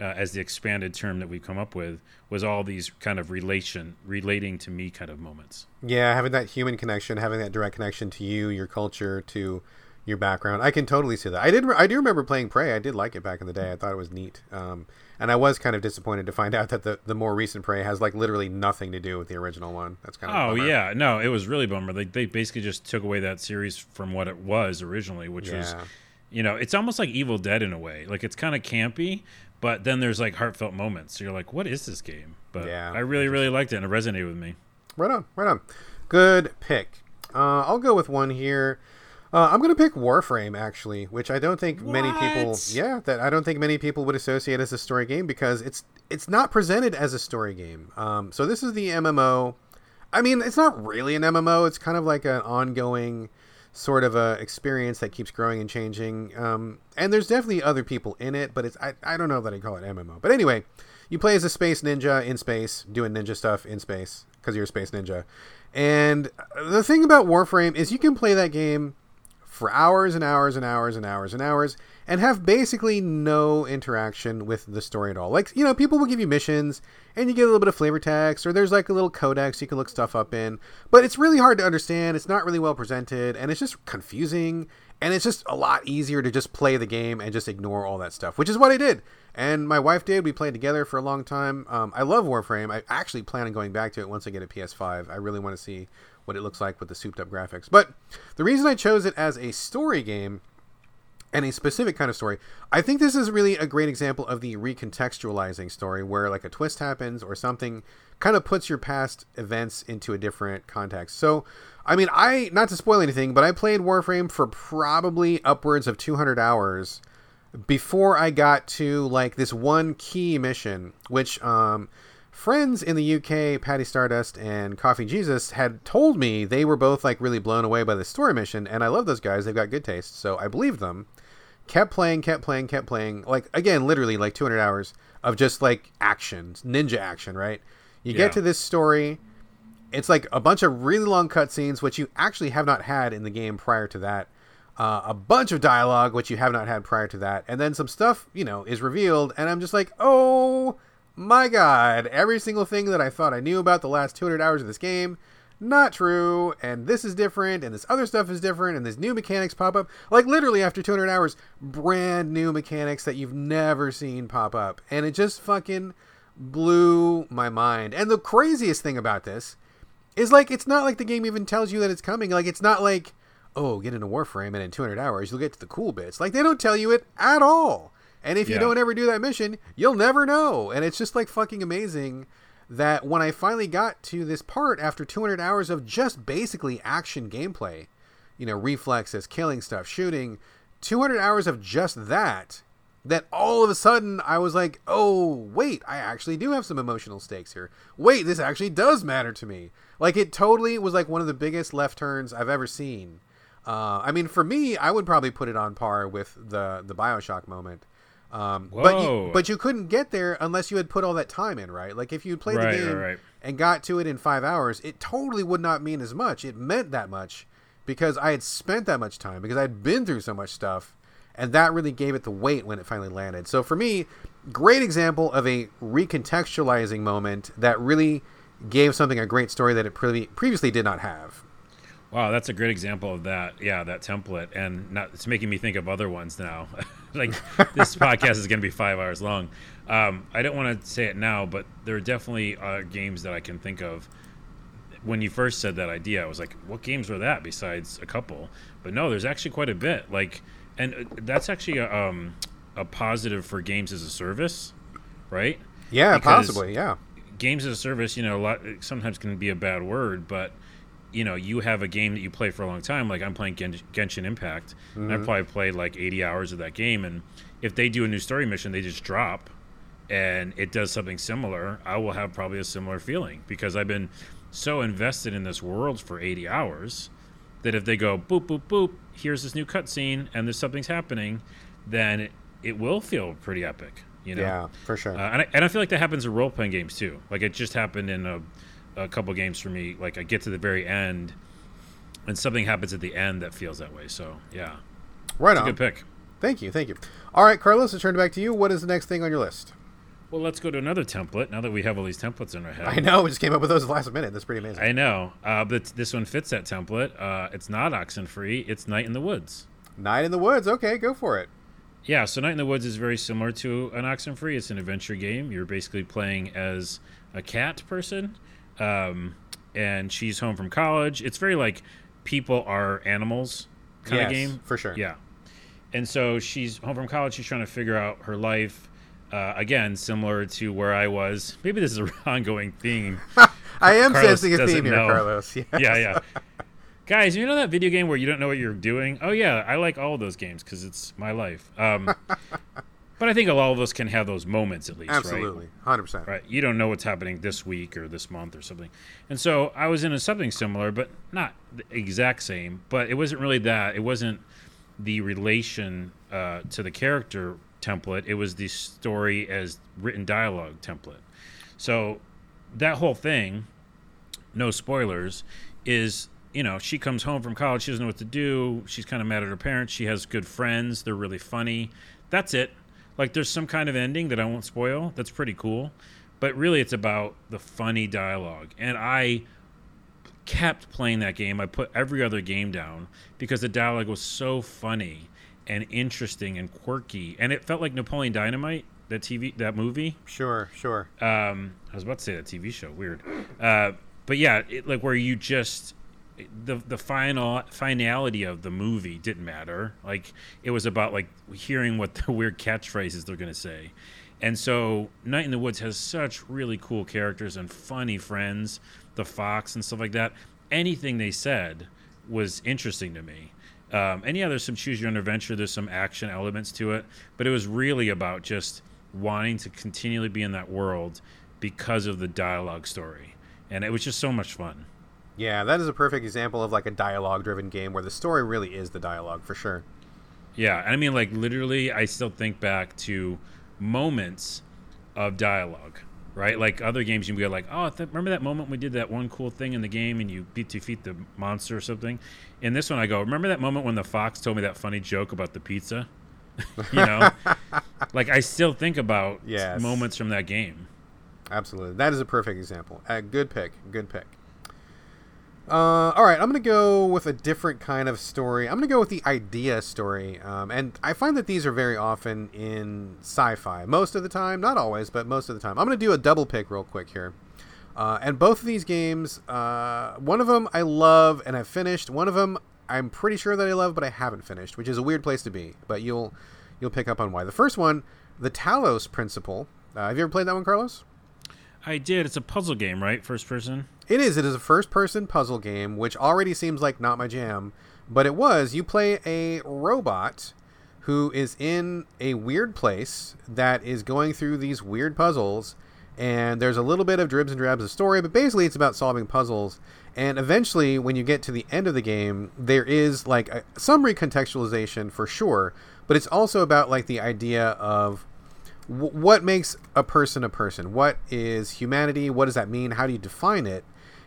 uh, as the expanded term that we've come up with was all these kind of relation relating to me kind of moments. Yeah having that human connection having that direct connection to you your culture to your background. I can totally see that. I did i do remember playing prey. I did like it back in the day. I thought it was neat. Um, and i was kind of disappointed to find [laughs] out that the, the more recent prey has like literally nothing to do with the original one. That's kind of oh yeah. No it was really bummer. Like they basically just took away that series from what it was originally which yeah. was you know it's almost like evil dead in a way. Like it's kind of campy but then there's like heartfelt moments. So you're like, what is this game? But yeah, I really, really liked it and it resonated with me. Right on, right on. Good pick. Uh, I'll go with one here. Uh, I'm going to pick Warframe actually, which I don't think what? many people, yeah, that I don't think many people would associate as a story game because it's it's not presented as a story game. Um, so this is the MMO. I mean, it's not really an MMO. It's kind of like an ongoing sort of a experience that keeps growing and changing. Um, and there's definitely other people in it, but it's I, I don't know that I'd call it MMO. But anyway, you play as a space ninja in space, doing ninja stuff in space because you're a space ninja. And the thing about Warframe is you can play that game for hours and hours and hours and hours and hours and have basically no interaction with the story at all. Like, you know, people will give you missions and you get a little bit of flavor text or there's like a little codex you can look stuff up in, but it's really hard to understand. It's not really well presented and it's just confusing and it's just a lot easier to just play the game and just ignore all that stuff, which is what I did. And my wife did. We played together for a long time. Um, I love Warframe. I actually plan on going back to it once I get a PS5. I really want to see what it looks like with the souped up graphics. But the reason I chose it as a story game and a specific kind of story. I think this is really a great example of the recontextualizing story where like a twist happens or something kind of puts your past events into a different context. So, I mean, I not to spoil anything, but I played Warframe for probably upwards of 200 hours before I got to like this one key mission which um friends in the UK, Patty Stardust and Coffee Jesus, had told me they were both like really blown away by the story mission, and I love those guys. They've got good taste, so I believed them kept playing, kept playing, kept playing. Like again, literally like 200 hours of just like action, ninja action. Right? You yeah. get to this story. It's like a bunch of really long cutscenes, which you actually have not had in the game prior to that. Uh, a bunch of dialogue, which you have not had prior to that, and then some stuff, you know, is revealed, and I'm just like, oh my god! Every single thing that I thought I knew about the last 200 hours of this game not true, and this is different, and this other stuff is different, and these new mechanics pop up. Like literally after 200 hours, brand new mechanics that you've never seen pop up. And it just fucking blew my mind. And the craziest thing about this is like, it's not like the game even tells you that it's coming. Like, it's not like, oh, get into Warframe, and in 200 hours, you'll get to the cool bits. Like, they don't tell you it at all. And if you don't ever do that mission, you'll never know. And it's just like fucking amazing that when I finally got to this part after 200 hours of just basically action gameplay, you know, reflexes, killing stuff, shooting, 200 hours of just that, that all of a sudden I was like, oh, wait, I actually do have some emotional stakes here. Wait, this actually does matter to me. Like, it totally was like one of the biggest left turns I've ever seen. Uh, I mean, for me, I would probably put it on par with the the Bioshock moment um, but you, but you couldn't get there unless you had put all that time in, right? Like if you played right, the game right, right. and got to it in five hours, it totally would not mean as much. It meant that much because I had spent that much time because I'd been through so much stuff, and that really gave it the weight when it finally landed. So for me, great example of a recontextualizing moment that really gave something a great story that it pre- previously did not have. Wow, that's a great example of that. Yeah, that template, and not, it's making me think of other ones now. [laughs] [laughs] like this podcast is going to be five hours long. Um, I don't want to say it now, but there are definitely are games that I can think of. When you first said that idea, I was like, "What games were that?" Besides a couple, but no, there's actually quite a bit. Like, and uh, that's actually a, um, a positive for games as a service, right? Yeah, because possibly. Yeah, games as a service, you know, a lot sometimes can be a bad word, but you know, you have a game that you play for a long time. Like I'm playing Gen- Genshin Impact, mm-hmm. and I probably played like 80 hours of that game. And if they do a new story mission, they just drop, and it does something similar. I will have probably a similar feeling because I've been so invested in this world for 80 hours that if they go boop boop boop, here's this new cutscene, and there's something's happening, then it, it will feel pretty epic. You know? Yeah, for sure. Uh, and, I, and I feel like that happens in role playing games too. Like it just happened in a a couple games for me. Like I get to the very end, and something happens at the end that feels that way. So yeah, right on. good pick. Thank you, thank you. All right, Carlos, I turn it back to you. What is the next thing on your list? Well, let's go to another template. Now that we have all these templates in our head, I know we just came up with those last minute. That's pretty amazing. I know, uh, but this one fits that template. Uh, it's not Oxenfree. It's Night in the Woods. Night in the Woods. Okay, go for it. Yeah, so Night in the Woods is very similar to an Oxenfree. It's an adventure game. You're basically playing as a cat person. Um, and she's home from college. It's very like people are animals kind yes, of game for sure. Yeah, and so she's home from college. She's trying to figure out her life. Uh, again, similar to where I was. Maybe this is an [laughs] ongoing theme. [laughs] I am Carlos sensing a theme here, know. Carlos. [laughs] Yes. Yeah, yeah. Guys, you know that video game where you don't know what you're doing? Oh yeah, I like all of those games because it's my life. Um, But I think a lot of us can have those moments at least, Absolutely, hundred percent. Right, you don't know what's happening this week or this month or something, and so I was in a something similar, but not the exact same. But it wasn't really that. It wasn't the relation uh, to the character template. It was the story as written dialogue template. So that whole thing, no spoilers, is you know she comes home from college. She doesn't know what to do. She's kind of mad at her parents. She has good friends. They're really funny. That's it like there's some kind of ending that I won't spoil. That's pretty cool. But really it's about the funny dialogue. And I kept playing that game. I put every other game down because the dialogue was so funny and interesting and quirky. And it felt like Napoleon Dynamite, that TV that movie. Sure, sure. Um I was about to say that TV show. Weird. Uh but yeah, it, like where you just the the final finality of the movie didn't matter. Like it was about like hearing what the [laughs] weird catchphrases they're gonna say. And so Night in the Woods has such really cool characters and funny friends, the fox and stuff like that. Anything they said was interesting to me. Um, and yeah, there's some choose your own adventure. There's some action elements to it, but it was really about just wanting to continually be in that world because of the dialogue story, and it was just so much fun. Yeah, that is a perfect example of like a dialogue driven game where the story really is the dialogue for sure. Yeah, and I mean like literally I still think back to moments of dialogue, right? Like other games you can be like, "Oh, th- remember that moment we did that one cool thing in the game and you beat defeat the monster or something?" In this one I go, "Remember that moment when the fox told me that funny joke about the pizza?" [laughs] you know? [laughs] like I still think about yes. moments from that game. Absolutely. That is a perfect example. Uh, good pick. Good pick. Uh, all right, I'm gonna go with a different kind of story. I'm gonna go with the idea story, um, and I find that these are very often in sci-fi. Most of the time, not always, but most of the time. I'm gonna do a double pick real quick here. Uh, and both of these games, uh, one of them I love and I've finished. One of them I'm pretty sure that I love, but I haven't finished, which is a weird place to be. But you'll you'll pick up on why. The first one, the Talos Principle. Uh, have you ever played that one, Carlos? I did. It's a puzzle game, right? First person. It is. It is a first person puzzle game, which already seems like not my jam, but it was. You play a robot who is in a weird place that is going through these weird puzzles, and there's a little bit of dribs and drabs of story, but basically it's about solving puzzles. And eventually, when you get to the end of the game, there is like a, some recontextualization for sure, but it's also about like the idea of what makes a person a person? What is humanity? What does that mean? How do you define it?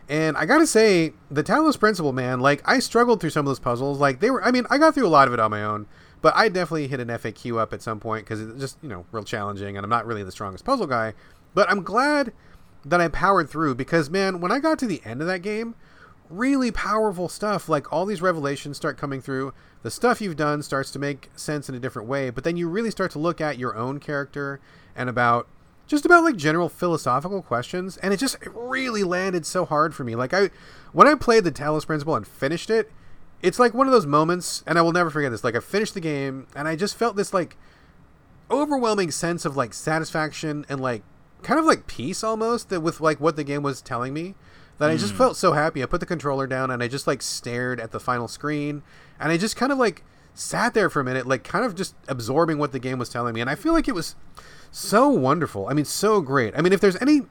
And I gotta say, the Talos Principle, man, like I struggled through some of those puzzles. Like they were, I mean, I got through a lot of it on my own, but I definitely hit an FAQ up at some point because it's just you know real challenging, and I'm not really the strongest puzzle guy. But I'm glad that I powered through because man, when I got to the end of that game, really powerful stuff. Like all these revelations start coming through. The stuff you've done starts to make sense in a different way, but then you really start to look at your own character and about just about like general philosophical questions and it just it really landed so hard for me. Like I when I played the Talos Principle and finished it, it's like one of those moments and I will never forget this. Like I finished the game and I just felt this like overwhelming sense of like satisfaction and like kind of like peace almost that with like what the game was telling me that mm. I just felt so happy. I put the controller down and I just like stared at the final screen and I just kind of like sat there for a minute, like kind of just absorbing what the game was telling me. And I feel like it was so wonderful. I mean, so great. I mean, if there's any,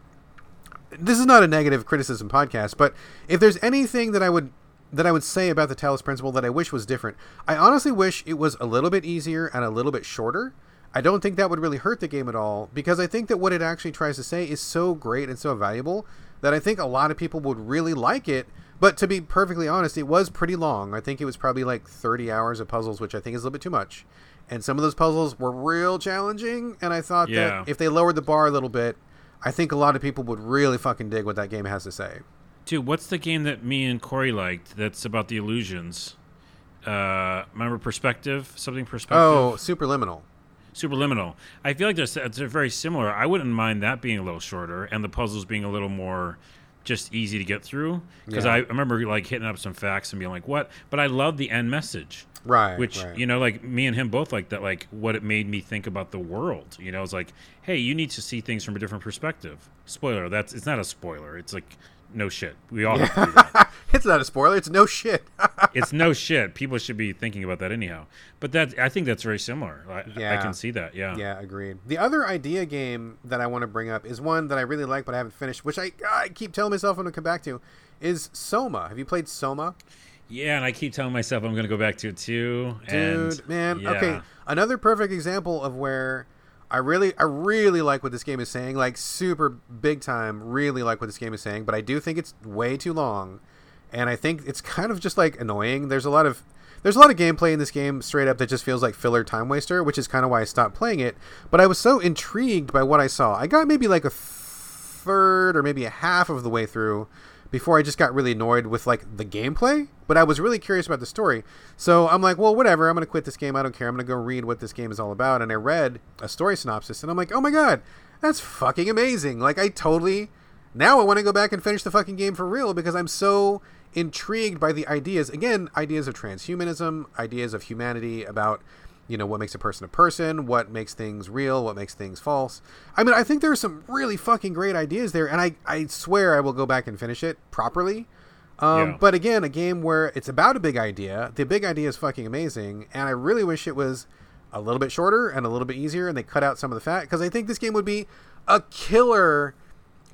this is not a negative criticism podcast, but if there's anything that I would that I would say about the Talos Principle that I wish was different, I honestly wish it was a little bit easier and a little bit shorter. I don't think that would really hurt the game at all because I think that what it actually tries to say is so great and so valuable that I think a lot of people would really like it. But to be perfectly honest, it was pretty long. I think it was probably like 30 hours of puzzles, which I think is a little bit too much. And some of those puzzles were real challenging. And I thought yeah. that if they lowered the bar a little bit, I think a lot of people would really fucking dig what that game has to say. Dude, what's the game that me and Corey liked that's about the illusions? Uh, remember Perspective? Something Perspective? Oh, Superliminal. Superliminal. I feel like they're, uh, they're very similar. I wouldn't mind that being a little shorter and the puzzles being a little more just easy to get through because yeah. I remember like hitting up some FAQs and being like, "What?" But I love the end message, right? Which right. you know, like me and him both like that. Like what it made me think about the world. You know, it's like, hey, you need to see things from a different perspective. Spoiler. That's it's not a spoiler. It's like no shit. We all have to do that. [laughs] it's not a spoiler. It's no shit. [laughs] it's no shit. People should be thinking about that anyhow. But that I think that's very similar. I, yeah. I can see that. Yeah. Yeah, agreed. The other idea game that I want to bring up is one that I really like but I haven't finished, which I I keep telling myself I'm going to come back to, is Soma. Have you played Soma? Yeah, and I keep telling myself I'm going to go back to it too. Dude, and, man. Yeah. Okay, another perfect example of where I really, I really like what this game is saying. Like super big time, really like what this game is saying. But I do think it's way too long, and I think it's kind of just like annoying. There's a lot of there's a lot of gameplay in this game straight up that just feels like filler time waster, which is kind of why I stopped playing it. But I was so intrigued by what I saw. I got maybe like a third or maybe a half of the way through before I just got really annoyed with like the gameplay, but I was really curious about the story. So I'm like, well, whatever. I'm to quit this game. I don't care. I'm to go read what this game is all about. And I read a story synopsis and I'm like, oh my God, that's fucking amazing. Like, I totally. Now I want to go back and finish the fucking game for real because I'm so intrigued by the ideas. Again, ideas of transhumanism, ideas of humanity, about you know what makes a person a person what makes things real what makes things false i mean i think there are some really fucking great ideas there and i i swear i will go back and finish it properly um, yeah. but again a game where it's about a big idea the big idea is fucking amazing and i really wish it was a little bit shorter and a little bit easier and they cut out some of the fat because i think this game would be a killer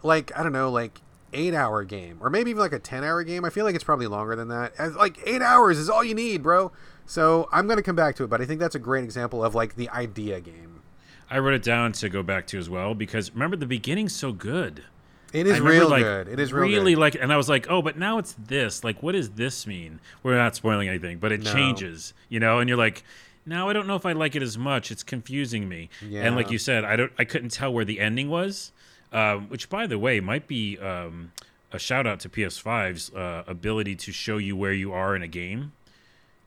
like i don't know like eight hour game or maybe even like a 10 hour game i feel like it's probably longer than that like eight hours is all you need bro so I'm going to come back to it, but I think that's a great example of like the idea game. I wrote it down to go back to as well because remember the beginning's so good. It is real like, good. It is really good. like, and I was like, oh, but now it's this. Like, what does this mean? We're not spoiling anything, but it no. changes, you know. And you're like, now I don't know if I like it as much. It's confusing me. Yeah. And like you said, I don't, I couldn't tell where the ending was, um, which by the way might be um, a shout out to PS5's uh, ability to show you where you are in a game.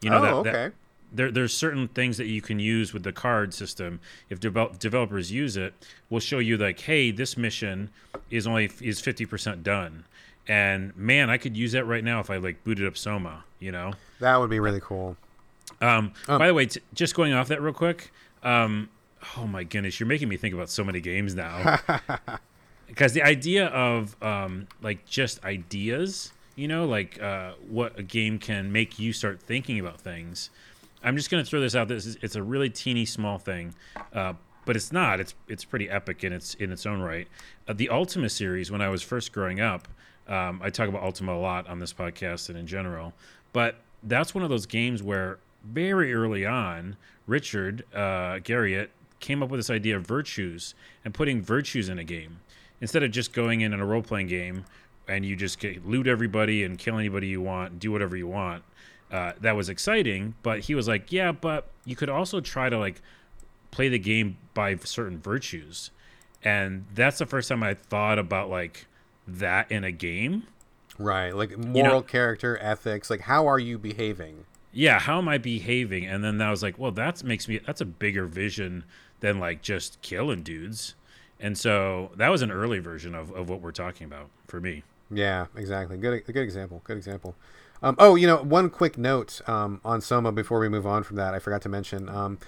You know, oh, that, okay. That, there, there's certain things that you can use with the card system. If develop, developers use it, we'll show you like, hey, this mission is only is 50% done. And man, I could use that right now if I like booted up Soma. You know, that would be really cool. Um, oh. By the way, t- just going off that real quick. Um, oh my goodness, you're making me think about so many games now. [laughs] because the idea of um, like just ideas you know, like uh, what a game can make you start thinking about things. I'm just going to throw this out. This is, it's a really teeny small thing, uh, but it's not. It's it's pretty epic in its in its own right. Uh, the Ultima series, when I was first growing up, um, I talk about Ultima a lot on this podcast and in general. But that's one of those games where very early on, Richard uh, Garriott came up with this idea of virtues and putting virtues in a game instead of just going in in a role playing game and you just loot everybody and kill anybody you want, do whatever you want. Uh, that was exciting, but he was like, yeah, but you could also try to like play the game by certain virtues, and that's the first time I thought about like that in a game. Right, like moral character, ethics, like how are you behaving? Yeah, how am I behaving? And then that was like, well, that makes me that's a bigger vision than like just killing dudes. And so that was an early version of, of what we're talking about for me. Yeah, exactly. Good, good example. Good example. Um, oh, you know, one quick note um, on Soma before we move on from that. I forgot to mention. Um,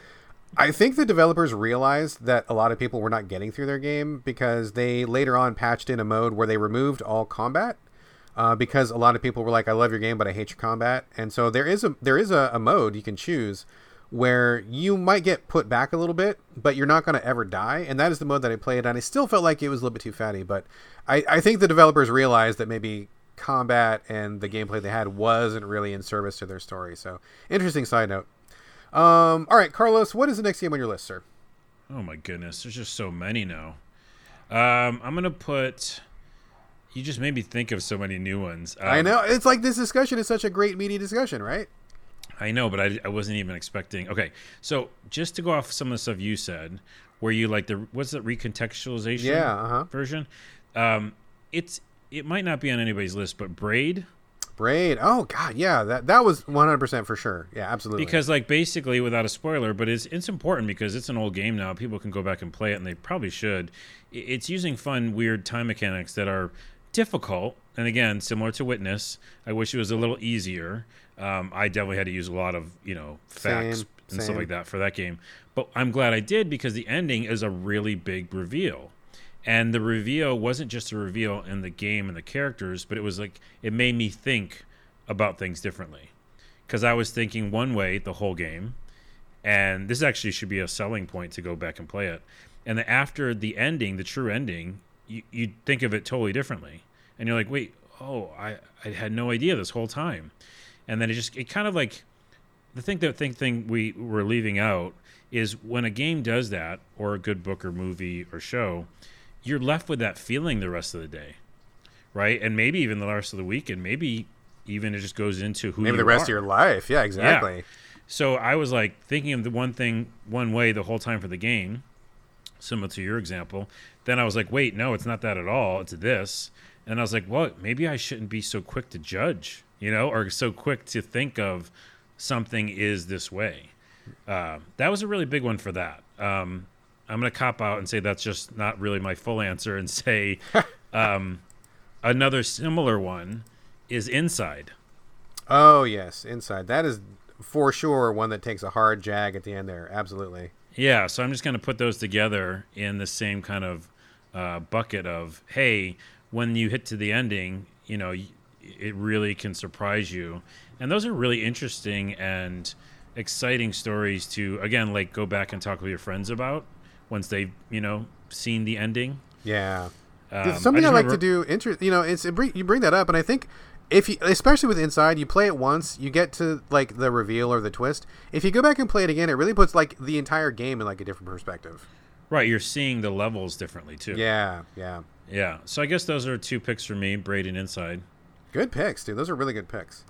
I think the developers realized that a lot of people were not getting through their game because they later on patched in a mode where they removed all combat. Uh, because a lot of people were like, "I love your game, but I hate your combat," and so there is a there is a, a mode you can choose where you might get put back a little bit, but you're not going to ever die. And that is the mode that I played, and I still felt like it was a little bit too fatty. But I, I think the developers realized that maybe combat and the gameplay they had wasn't really in service to their story. So interesting side note. Um, all right, Carlos, what is the next game on your list, sir? Oh my goodness, there's just so many now. Um, I'm gonna put. You just made me think of so many new ones. Um, I know it's like this discussion is such a great meaty discussion, right? I know, but I, I wasn't even expecting. Okay, so just to go off some of the stuff you said, where you like the what's the recontextualization yeah, uh-huh. version? Um, it's it might not be on anybody's list, but Braid. Braid. Oh God, yeah, that that was 100% for sure. Yeah, absolutely. Because like basically without a spoiler, but it's it's important because it's an old game now. People can go back and play it, and they probably should. It's using fun, weird time mechanics that are difficult, and again, similar to Witness. I wish it was a little easier. Um, I definitely had to use a lot of you know FAQs Same, and same. stuff like that for that game. But I'm glad I did because the ending is a really big reveal. And the reveal wasn't just a reveal in the game and the characters, but it was like it made me think about things differently. Because I was thinking one way the whole game, and this actually should be a selling point to go back and play it. And then after the ending, the true ending, you you think of it totally differently, and you're like, wait, oh, I I had no idea this whole time, and then it just it kind of like the thing that thing thing we were leaving out is when a game does that or a good book or movie or show you're left with that feeling the rest of the day right and maybe even the rest of the week and maybe even it just goes into who maybe the rest are. of your life. Yeah, exactly. so i was like thinking of the one thing one way the whole time for the game similar to your example then i was like wait no it's not that at all it's this and i was like well maybe i shouldn't be so quick to judge you know or so quick to think of something is this way uh, that was a really big one for that um, i'm going to cop out and say that's just not really my full answer and say [laughs] um, another similar one is inside Oh yes, inside. That is for sure one that takes a hard jag at the end there. Absolutely. Yeah, so I'm just going to put those together in the same kind of uh, bucket of hey, when you hit to the ending, you know, it really can surprise you, and those are really interesting and exciting stories to again like go back and talk with your friends about once they've you know seen the ending. Yeah. Um, something I, just like remember- to do. Inter- you know, it's it bring, you bring that up, and I think if you, especially with Inside, you play it once, you get to like the reveal or the twist. If you go back and play it again, it really puts like the entire game in like a different perspective. Right, you're seeing the levels differently too. Yeah, yeah. Yeah. So I guess those are two picks for me, Braid and Inside. Good picks, dude. Those are really good picks.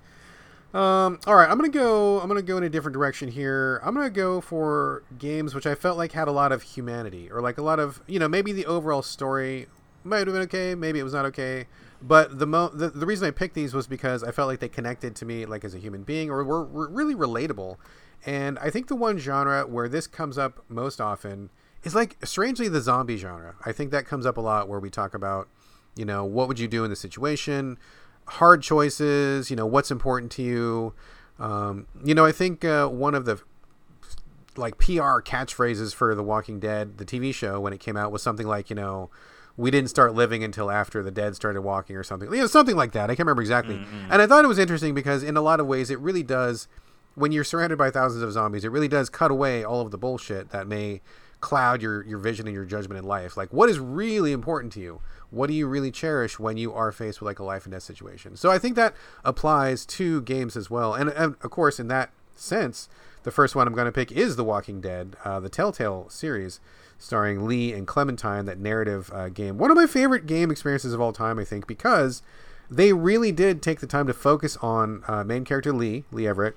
Um, all right, I'm gonna go. I'm gonna go in a different direction here. I'm gonna go for games which I felt like had a lot of humanity, or like a lot of you know maybe the overall story might have been okay, maybe it was not okay. But the mo the, the reason I picked these was because I felt like they connected to me like as a human being, or were, were really relatable. And I think the one genre where this comes up most often is like strangely the zombie genre. I think that comes up a lot where we talk about, you know, what would you do in the situation, hard choices, you know, what's important to you. Um, you know, I think uh, one of the like PR catchphrases for The Walking Dead, the TV show, when it came out, was something like, you know, we didn't start living until after the dead started walking or something. You know, something like that. I can't remember exactly. And I thought it was interesting because in a lot of ways it really does when you're surrounded by thousands of zombies, it really does cut away all of the bullshit that may cloud your, your vision and your judgment in life. Like what is really important to you? What do you really cherish when you are faced with like a life and death situation? So I think that applies to games as well. And, and of course, in that sense, the first one I'm going to pick is The Walking Dead, uh, the Telltale series, starring Lee and Clementine, that narrative uh, game. One of my favorite game experiences of all time, I think, because they really did take the time to focus on uh, main character Lee, Lee Everett,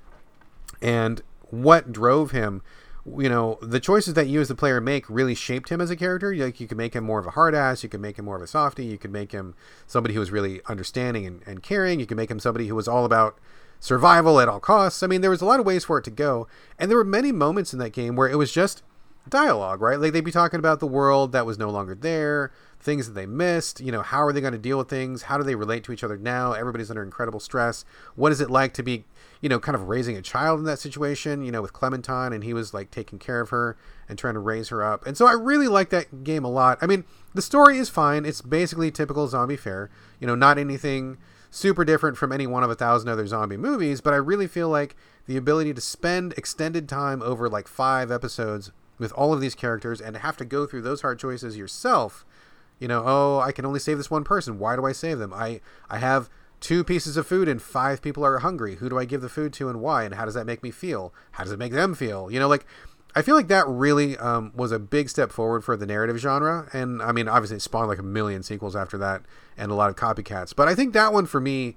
and what drove him you know the choices that you as the player make really shaped him as a character. Like you could make him more of a hard ass you could make him more of a softie you could make him somebody who was really understanding and, and caring you could make him somebody who was all about survival at all costs. I mean there was a lot of ways for it to go and there were many moments in that game where it was just dialogue right? Like they'd be talking about the world that was no longer there things that they missed you know how are they going to deal with things? How do they relate to each other now? Everybody's under incredible stress. What is it like to be you know, kind of raising a child in that situation, you know, with Clementine, and he was like taking care of her and trying to raise her up. And so I really like that game a lot. I mean, the story is fine. It's basically typical zombie fare, you know, not anything super different from any one of a thousand other zombie movies, but I really feel like the ability to spend extended time over like five episodes with all of these characters and have to go through those hard choices yourself. You know, oh, I can only save this one person. Why do I save them? I I have two pieces of food and five people are hungry. Who do I give the food to and why? And how does that make me feel? How does it make them feel? You know, like I feel like that really um, was a big step forward for the narrative genre. And I mean, obviously, it spawned like a million sequels after that and a lot of copycats. But I think that one for me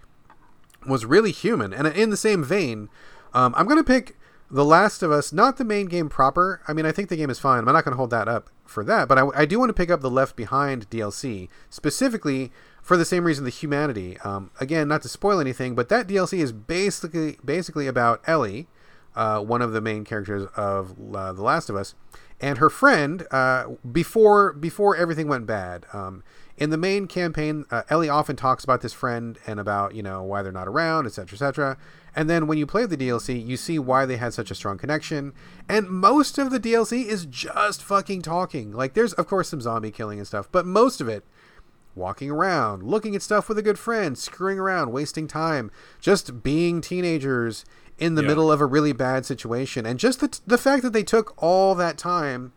was really human. And in the same vein, um, I'm going to pick The Last of Us, not the main game proper. I mean, I think the game is fine. I'm not going to hold that up for that. But I, I do want to pick up the Left Behind DLC, specifically for the same reason the humanity. Um, again, not to spoil anything, but that DLC is basically basically about Ellie, uh, one of the main characters of uh, The Last of Us, and her friend uh, before before everything went bad. Um, in the main campaign, uh, Ellie often talks about this friend and about you know why they're not around, etc., etc. And then when you play the DLC, you see why they had such a strong connection. And most of the DLC is just fucking talking. Like there's of course some zombie killing and stuff, but most of it walking around, looking at stuff with a good friend, screwing around, wasting time, just being teenagers in the yeah. middle of a really bad situation. And just the, the fact that they took all that time,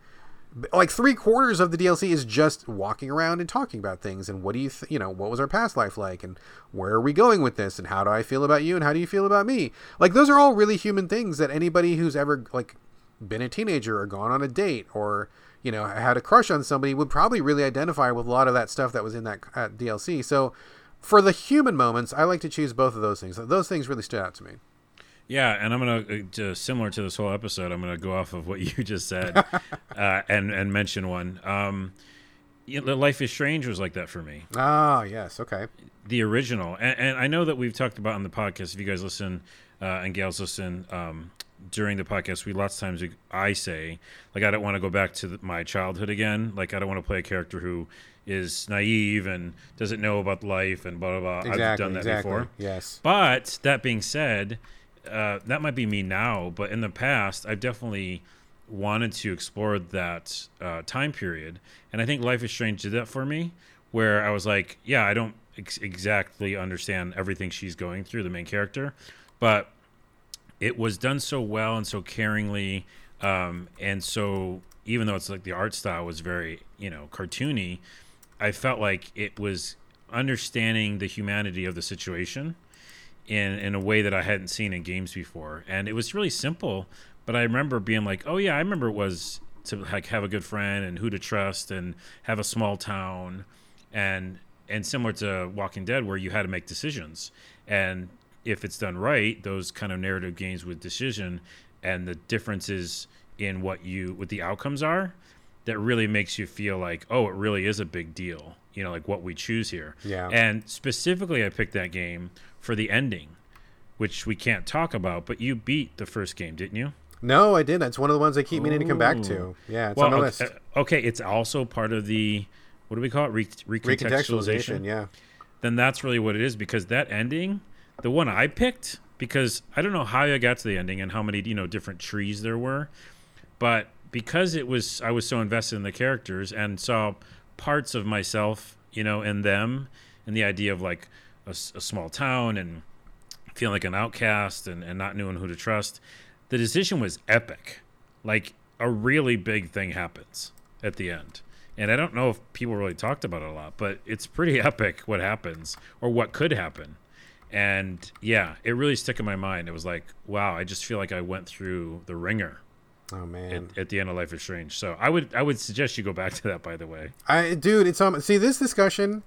like three quarters of the DLC is just walking around and talking about things. And what do you, th- you know, what was our past life like? And where are we going with this? And how do I feel about you? And how do you feel about me? Like, those are all really human things that anybody who's ever, like, been a teenager or gone on a date or, you know had a crush on somebody would probably really identify with a lot of that stuff that was in that uh, DLC. So for the human moments, I like to choose both of those things. Those things really stood out to me. Yeah, and I'm gonna uh, similar to this whole episode. I'm gonna go off of what [laughs] you just said [laughs] uh, and and mention one. Um, Life is Strange was like that for me. Ah, yes, okay. The original, and, and I know that we've talked about on the podcast. If you guys listen uh, and gals listen, um, during the podcast, we lots of times we, I say like I don't want to go back to the, my childhood again. Like I don't want to play a character who is naive and doesn't know about life and blah blah blah. Exactly, I've done that exactly. before. Yes. But that being said, uh, that might be me now. But in the past, I've definitely wanted to explore that uh, time period, and I think Life is Strange did that for me. Where I was like, yeah, I don't ex- exactly understand everything she's going through, the main character, but it was done so well and so caringly, um, and so even though it's like the art style was very you know cartoony, I felt like it was understanding the humanity of the situation in in a way that I hadn't seen in games before, and it was really simple. But I remember being like, oh yeah, I remember it was to like have a good friend and who to trust and have a small town and and similar to Walking Dead where you had to make decisions and if it's done right, those kind of narrative games with decision and the differences in what you what the outcomes are, that really makes you feel like, oh, it really is a big deal. You know, like what we choose here. Yeah. And specifically, I picked that game for the ending, which we can't talk about. But you beat the first game, didn't you? No, I didn't. It's one of the ones I keep meaning to come back to. Yeah, it's well, on the list. Uh, okay, it's also part of the what do we call it? Re- recontextualization. recontextualization. Yeah. Then that's really what it is because that ending the one I picked because I don't know how I got to the ending and how many you know different trees there were, but because it was I was so invested in the characters and saw parts of myself you know in them and the idea of like a, a small town and feeling like an outcast and, and not knowing who to trust. The decision was epic. Like a really big thing happens at the end. And I don't know if people really talked about it a lot, but it's pretty [laughs] epic what happens or what could happen and yeah, it really stuck in my mind. It was like, wow, I just feel like I went through the ringer. Oh man! At, at, the end of Life is Strange. So I would I would suggest you go back to that. By the way, I dude, it's um. See, this discussion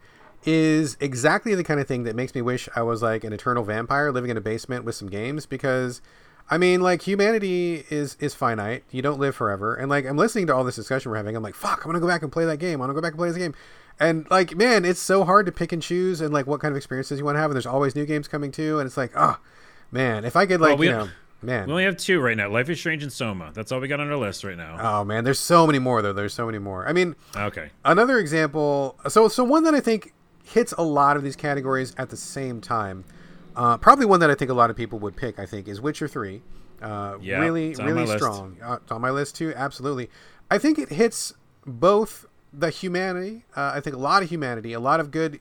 is exactly the kind of thing that makes me wish I was like an eternal vampire living in a basement with some games because I mean, like humanity is is finite. You don't live forever. And like I'm listening to all this discussion we're having. I'm like, fuck, I'm gonna go back and play that game. I'm gonna go back and play this game. And like, man, it's so hard to pick and choose and like what kind of experiences you want to have. And there's always new games coming too. And it's like, oh, man, if I could like, Well, we- you know, man. We only have two right now. Life is Strange and Soma. That's all we got on our list right now. Oh man, there's so many more though. There's so many more. I mean, Okay. another example. So so one that I think hits a lot of these categories at the same time. Uh, probably one that I think a lot of people would pick. I think is Witcher Three. Uh, Yeah, really, really strong. Uh, it's on my list too. Absolutely. I think it hits both the humanity. Uh, I think a lot of humanity, a lot of good,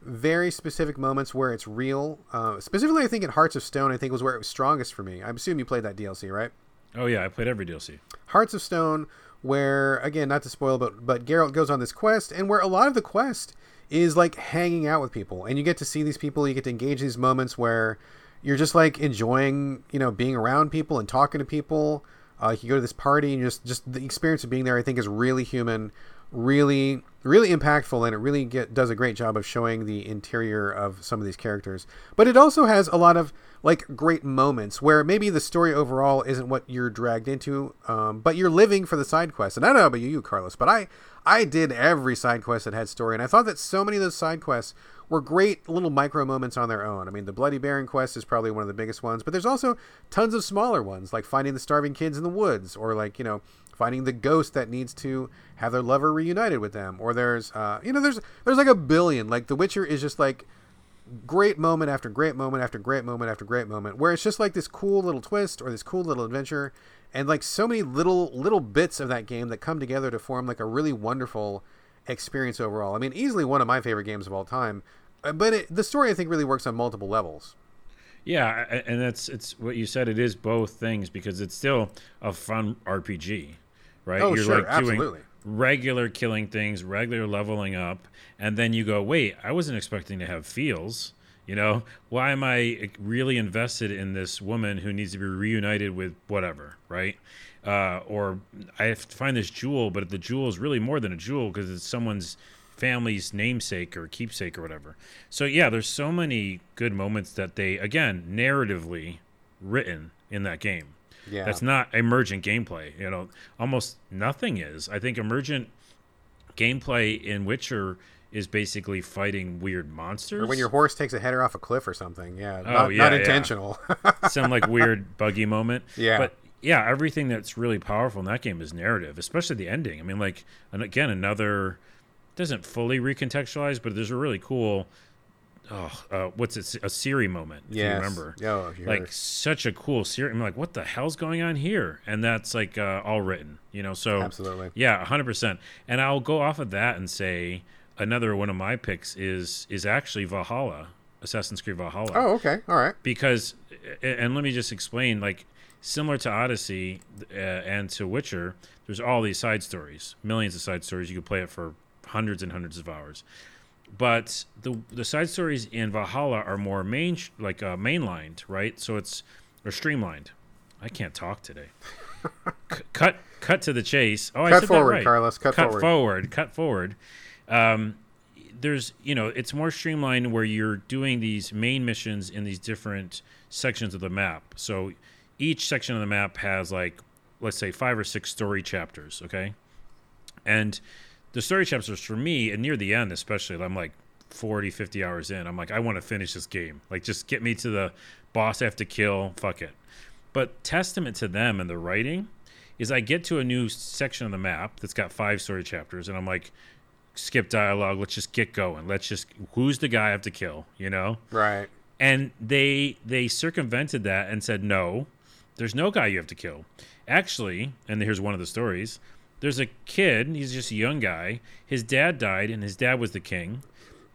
very specific moments where it's real. Uh, specifically, I think in Hearts of Stone, I think was where it was strongest for me. I assume you played that DLC, right? Oh yeah, I played every DLC. Hearts of Stone, where again, not to spoil, but but Geralt goes on this quest, and where a lot of the quest is like hanging out with people, and you get to see these people, you get to engage these moments where you're just like enjoying, you know, being around people and talking to people. Uh, you go to this party, and just just the experience of being there, I think, is really human, really really impactful, and it really get, does a great job of showing the interior of some of these characters. But it also has a lot of like great moments where maybe the story overall isn't what you're dragged into, um, but you're living for the side quests. And I don't know about you, Carlos, but I I did every side quest that had story, and I thought that so many of those side quests were great little micro moments on their own. I mean, the Bloody Baron quest is probably one of the biggest ones, but there's also tons of smaller ones, like finding the starving kids in the woods, or like you know finding the ghost that needs to have their lover reunited with them, or there's uh, you know there's there's like a billion. Like The Witcher is just like great moment after great moment after great moment after great moment where it's just like this cool little twist or this cool little adventure and like so many little little bits of that game that come together to form like a really wonderful experience overall i mean easily one of my favorite games of all time but it, the story i think really works on multiple levels Yeah, and that's it's what you said. It is both things because it's still a fun RPG, right? Oh, You're sure, like absolutely. regular killing things, regular leveling up, and then you go, wait, I wasn't expecting to have feels. You know, why am I really invested in this woman who needs to be reunited with whatever, right? Uh, or I have to find this jewel, but the jewel is really more than a jewel because it's someone's family's namesake or keepsake or whatever. So yeah, there's so many good moments that they again narratively written in that game. yeah That's not emergent gameplay. You know, almost nothing is. I think emergent gameplay in Witcher is basically fighting weird monsters. or when your horse takes a header off a cliff or something yeah Oh, not, yeah, not yeah. intentional [laughs] some like weird buggy moment. Yeah. But yeah, everything that's really powerful in that game is narrative, especially the ending. I mean, like, and again, another doesn't fully recontextualize, but there's a really cool. Oh, uh, what's it? A Ciri moment. If you Yes. remember. Oh, like such a cool Ciri. I'm like, what the hell's going on here? And that's like uh, all written, you know. So Absolutely. yeah, hundred percent. And I'll go off of that and say another one of my picks is is actually Valhalla, Assassin's Creed Valhalla oh okay all right because and let me just explain like similar to odyssey uh, and to witcher there's all these side stories millions of side stories you could play it for hundreds and hundreds of hours. But the the side stories in valhalla are more main like uh, mainlined right? So it's or streamlined. I can't talk today. [laughs] C- cut cut to the chase. Oh i said forward, that right. Carlos, cut forward. forward cut forward. Um, there's you know it's more streamlined where you're doing these main missions in these different sections of the map. So each section of the map has like let's say five or six story chapters okay? And the story chapters for me and near the end especially i'm like 40 50 hours in i'm like i want to finish this game. Like just get me to the boss i have to kill fuck it. But testament to them and the writing is i get to a new section of the map that's got five story chapters and i'm like skip dialogue let's just get going. Let's just who's the guy i have to kill you know? Right. And they they circumvented that and said no there's no guy you have to kill. Actually and here's one of the stories there's a kid he's just a young guy his dad died and his dad was the king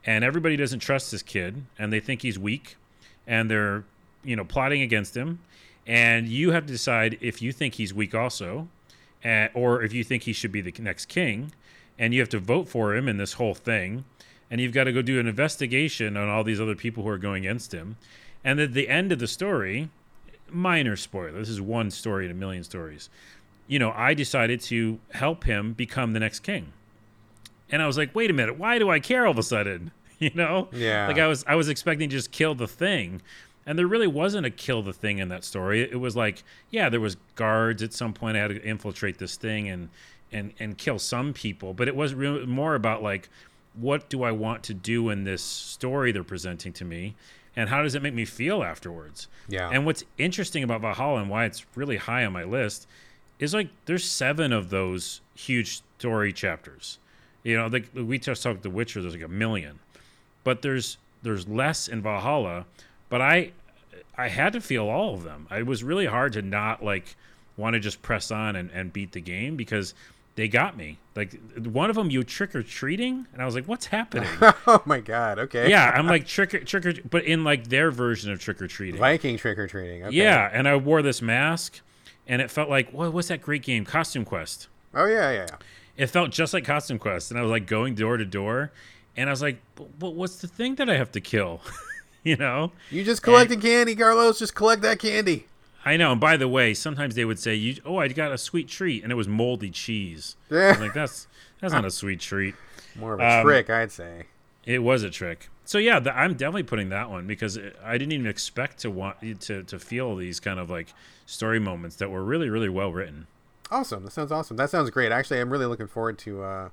and everybody doesn't trust this kid and they think he's weak and they're you know plotting against him and you have to decide if you think he's weak also uh, or if you think he should be the next king and you have to vote for him in this whole thing and you've got to go do an investigation on all these other people who are going against him and at the end of the story minor spoiler this is one story in a million stories you know i decided to help him become the next king and i was like wait a minute why do i care all of a sudden [laughs] you know Yeah. like i was i was expecting to just kill the thing And there really wasn't a kill the thing in that story. It was like, yeah, there was guards at some point. I had to infiltrate this thing and and and kill some people, but it was really more about like, what do I want to do in this story they're presenting to me, and how does it make me feel afterwards? Yeah. And what's interesting about Valhalla and why it's really high on my list is like there's seven of those huge story chapters. You know, like we just talked The Witcher, there's like a million, but there's there's less in Valhalla. But I I had to feel all of them. It was really hard to not like want to just press on and, and beat the game because they got me. Like one of them, you trick or treating, and I was like, "What's [laughs] happening?" oh my god. Okay. yeah, I'm [laughs] like trick or trick or, but in like their version of trick or treating. Viking trick or treating. Okay. Yeah, and I wore this mask, and it felt like what? What's that great game, Costume Quest? Oh yeah, yeah, yeah. It felt just like Costume Quest, and I was like going door to door, and I was like, "But, what's the thing that I have to kill?" [laughs] you know? You just collecting candy, Carlos. Just collect that candy. I know. And by the way, sometimes they would say, "You, oh, I got a sweet treat," and it was moldy cheese. Yeah. Like that's that's not a sweet treat. [laughs] More of a Um, trick, I'd say. It was a trick. So yeah, th- I'm definitely putting that one because it, I didn't even expect to want to to feel these kind of like story moments that were really really well written. Awesome. That sounds awesome. That sounds great. Actually, I'm really looking forward to uh,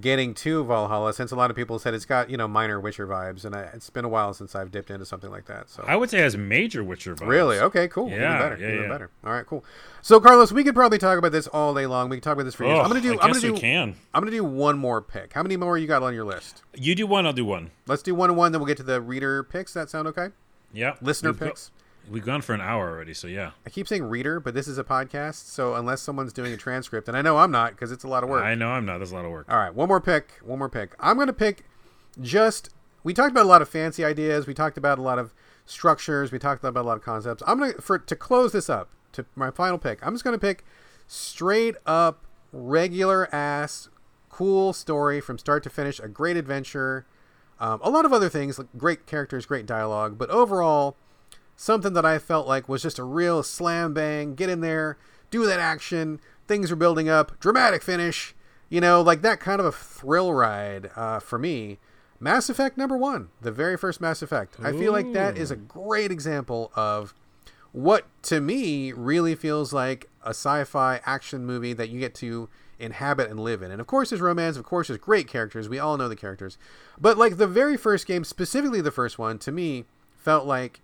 getting to Valhalla since a lot of people said it's got you know minor Witcher vibes, and I, it's been a while since I've dipped into something like that. So I would say it has major Witcher vibes. Really? Okay, cool. Yeah, even better. yeah, even yeah. better. All right, cool. So, Carlos, we could probably talk about this all day long. We could talk about this for years. Oh, I'm gonna do. I am gonna do. can. I'm gonna do one more pick. How many more you got on your list? You do one, I'll do one. Let's do one and one, then we'll get to the reader picks. That sound okay? Yeah. Listener We've picks. We've gone for an hour already, so yeah. I keep saying reader, but this is a podcast, so unless someone's doing a transcript, and I know I'm not because it's a lot of work. I know I'm not. That's a lot of work. All right, one more pick. One more pick. I'm going to pick just. We talked about a lot of fancy ideas. We talked about a lot of structures. We talked about a lot of concepts. I'm going to for to close this up to my final pick. I'm just going to pick straight up regular ass cool story from start to finish. A great adventure. Um, a lot of other things, like great characters, great dialogue, but overall, something that I felt like was just a real slam bang. Get in there, do that action. Things are building up. Dramatic finish. You know, like that kind of a thrill ride uh, for me. Mass Effect number one, the very first Mass Effect. I feel like that is a great example of what to me really feels like a sci-fi action movie that you get to inhabit and live in. And of course there's romance, of course there's great characters. We all know the characters. But like the very first game, specifically the first one, to me felt like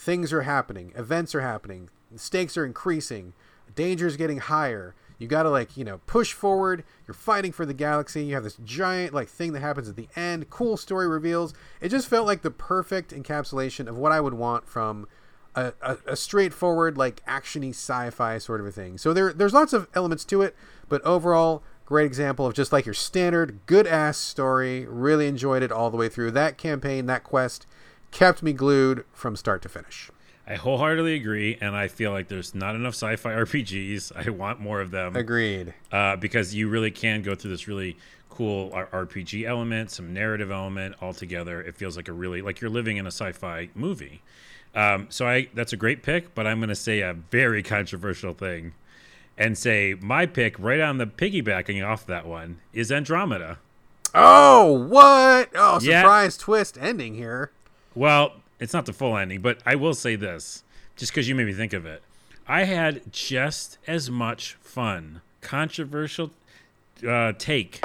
things are happening, events are happening, stakes are increasing, danger is getting higher. You got to like, you know, push forward. You're fighting for the galaxy. You have this giant like thing that happens at the end. Cool story reveals. It just felt like the perfect encapsulation of what I would want from a, a, a straightforward like actiony sci-fi sort of a thing. So there there's lots of elements to it, but overall great example of just like your standard good ass story. Really enjoyed it all the way through. That campaign, that quest kept me glued from start to finish. I wholeheartedly agree, and I feel like there's not enough sci-fi [laughs] RPGs. I want more of them. Agreed. uh, because you really can go through this really cool RPG element, some narrative element all together. It feels like a really like you're living in a sci-fi movie. Um, so I that's a great pick, but I'm going to say a very [laughs] controversial thing, and say my pick right on the piggybacking off that one is Andromeda. Oh, what? Oh, Yeah. surprise twist ending here. Well, it's not the full ending, but I will say this, just because you made me think of it. I had just as much fun, controversial uh, take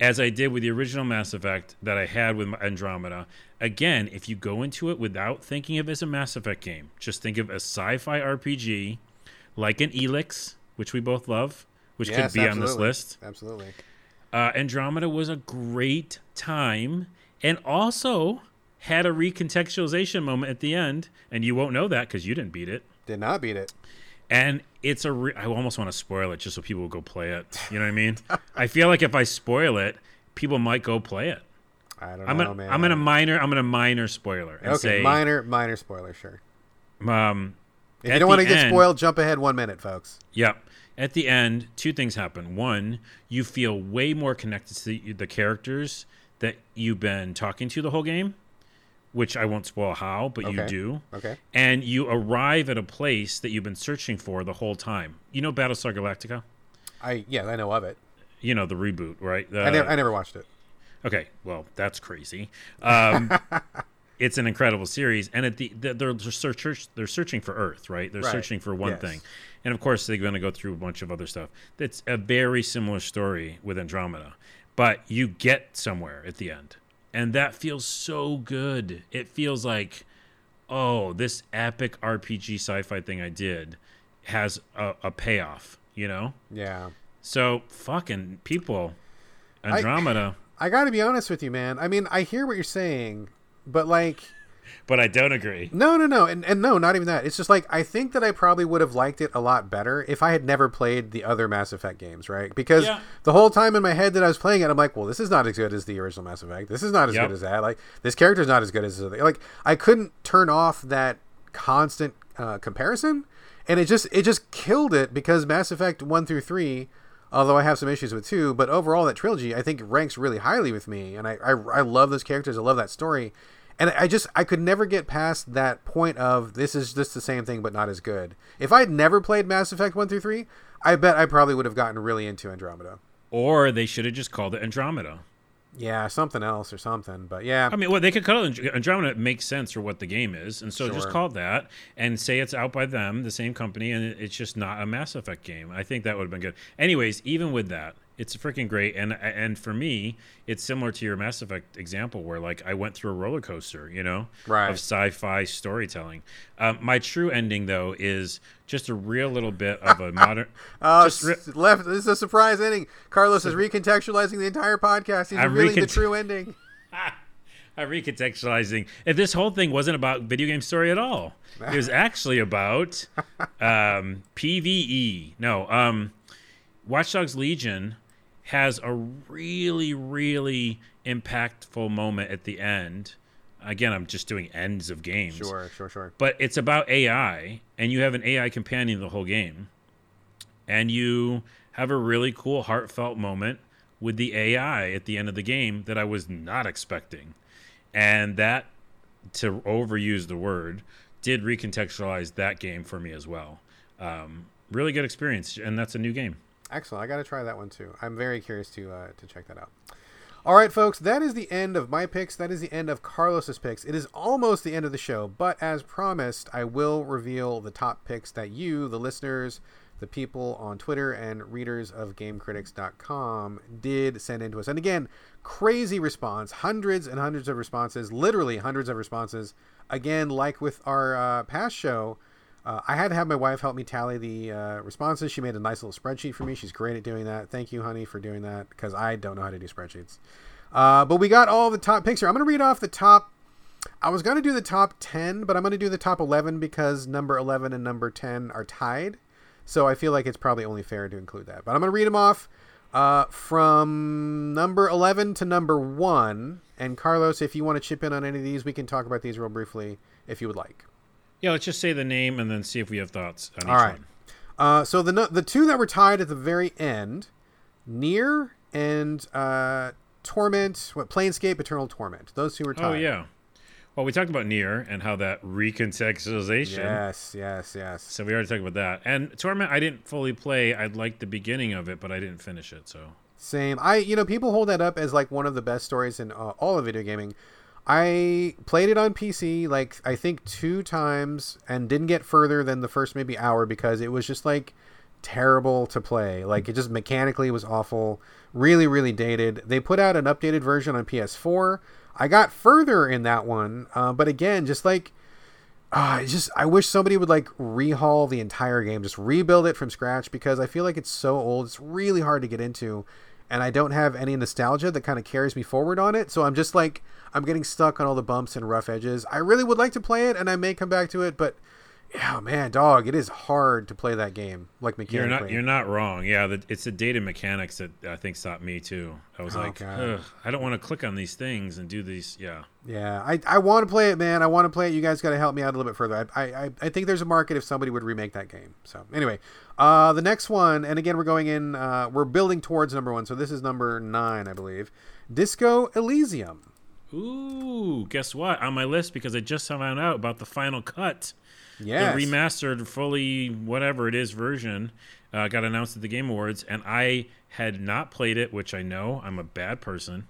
as I did with the original Mass Effect that I had with Andromeda. Again, if you go into it without thinking of it as a Mass Effect game, just think of a sci-fi RPG like an Elex, which we both love, which Yes, could be on this list. Absolutely. Uh, Andromeda was a great time and also had a recontextualization moment at the end. And you won't know that because you didn't beat it. Did not beat it. And it's a. Re- I almost want to spoil it just so people will go play it. You know what I mean? I feel like if I spoil it, people might go play it. I don't I'm know, man. I'm gonna minor. I'm gonna minor spoiler and Okay, say, minor, minor spoiler, sure. um, If you don't want to get spoiled, jump ahead one minute, folks. Yep. At the end, two things happen. One, you feel way more connected to the, the characters that you've been talking to the whole game, which I won't spoil how, but you do. Okay. And you arrive at a place that you've been searching for the whole time. You know Battlestar Galactica? I yeah, I know of it. You know the reboot, right? The- I never, I never watched it. Okay, well, that's crazy. Um, [laughs] it's an incredible series, and at the they're search they're searching for Earth, right? They're Right. searching for one Yes. thing, and of course they're going to go through a bunch of other stuff. That's a very similar story with Andromeda, but you get somewhere at the end, and that feels so good. It feels like, oh, this epic RPG sci-fi thing I did has a, a payoff, you know. Yeah. So fucking people, Andromeda. I got to be honest with you, man. I mean, I hear what you're saying, but like, but I don't agree. no, no, no, and, and no, not even that. It's just like I think that I probably would have liked it a lot better if I had never played the other Mass Effect games, right? Because Yeah. the whole time in my head that I was playing it, I'm like, well, this is not as good as the original Mass Effect. This is not as Yep. good as that. Like, this character's not as good as the like I couldn't turn off that constant uh, comparison, and it just it just killed it because Mass Effect one through three. Although I have some issues with two, but overall that trilogy I think ranks really highly with me, and I, I, I love those characters. I love that story, and I just I could never get past that point of this is just the same thing but not as good. If I'd never played Mass Effect one through three, I bet I probably would have gotten really into Andromeda. Or they should have just called it Andromeda. Yeah, something else or something. But yeah, I mean, well, they could call it Andromeda. It makes sense for what the game is, and so just call it that, and say it's out by them, the same company, and it's just not a Mass Effect game. I think that would have been good. Anyways, even with that, it's freaking great, and and for me, it's similar to your Mass Effect example, where like I went through a roller coaster, you know, Right. of sci-fi storytelling. Um, my true ending though is just a real little bit of a modern. [laughs] Oh, just re- left. This is a surprise ending. Carlos is recontextualizing the entire podcast. He's I'm revealing the true ending. [laughs] I'm recontextualizing. If this whole thing wasn't about video game story at all, it was [laughs] actually about um, PVE. No, um, Watch Dogs Legion has a really, really impactful moment at the end. Again, I'm just doing ends of games. Sure, sure, sure. But it's about AI, and you have an AI companion the whole game. And you have a really cool, heartfelt moment with the AI at the end of the game that I was not expecting. And that, to overuse the word, did recontextualize that game for me as well. Um, really good experience, and that's a new game. Excellent. I got to try that one too. I'm very curious to uh, to check that out. All right, folks, that is the end of my picks. That is the end of Carlos's picks. It is almost the end of the show, but as promised, I will reveal the top picks that you, the listeners, the people on Twitter and readers of GameCritics.com did send in to us. And again, crazy response, hundreds and hundreds of responses, literally hundreds of responses. Again, like with our uh, past show, uh, I had to have my wife help me tally the uh, responses. She made a nice little spreadsheet for me. She's great at doing that. Thank you, honey, for doing that because I don't know how to do spreadsheets. Uh, but we got all the top picks here. I'm going to read off the top. I was going to do the top 10, but I'm going to do the top 11 because number 11 and number 10 are tied. So I feel like it's probably only fair to include that. But I'm going to read them off uh, from number 11 to number 1. And Carlos, if you want to chip in on any of these, we can talk about these real briefly if you would like. Yeah, let's just say the name and then see if we have thoughts on each All right. one. Uh, so the the two that were tied at the very end, Nier and uh, Torment, what Planescape Eternal Torment. Those two were tied. Oh, yeah. Well, we talked about Nier and how that recontextualization. Yes, yes, yes. So we already talked about that. And Torment, I didn't fully play. I liked the beginning of it, but I didn't finish it. So Same. I you know people hold that up as like one of the best stories in uh, all of video gaming. I played it on PC like I think two times and didn't get further than the first maybe hour because it was just like terrible to play. Like it just mechanically was awful, really really dated. They put out an updated version on PS4. I got further in that one, uh, but again, just like uh, just I wish somebody would like rehaul the entire game, just rebuild it from scratch because I feel like it's so old. It's really hard to get into, and I don't have any nostalgia that kind of carries me forward on it. So I'm just like I'm getting stuck on all the bumps and rough edges. I really would like to play it, and I may come back to it, but yeah, man, dog, it is hard to play that game like you're not you're not wrong. Yeah, the, it's the data mechanics that I think stopped me too. I was Oh, like, I don't want to click on these things and do these. Yeah, Yeah, I, I want to play it, man. I want to play it. You guys got to help me out a little bit further. I, I, I think there's a market if somebody would remake that game. So anyway, uh, the next one, and again, we're going in, uh, we're building towards number one. So this is number nine, I believe. Disco Elysium. Ooh, guess what? On my list because I just found out about the final cut, Yes. the remastered, fully whatever it is version, uh, got announced at the Game Awards, and I had not played it, which I know I'm a bad person.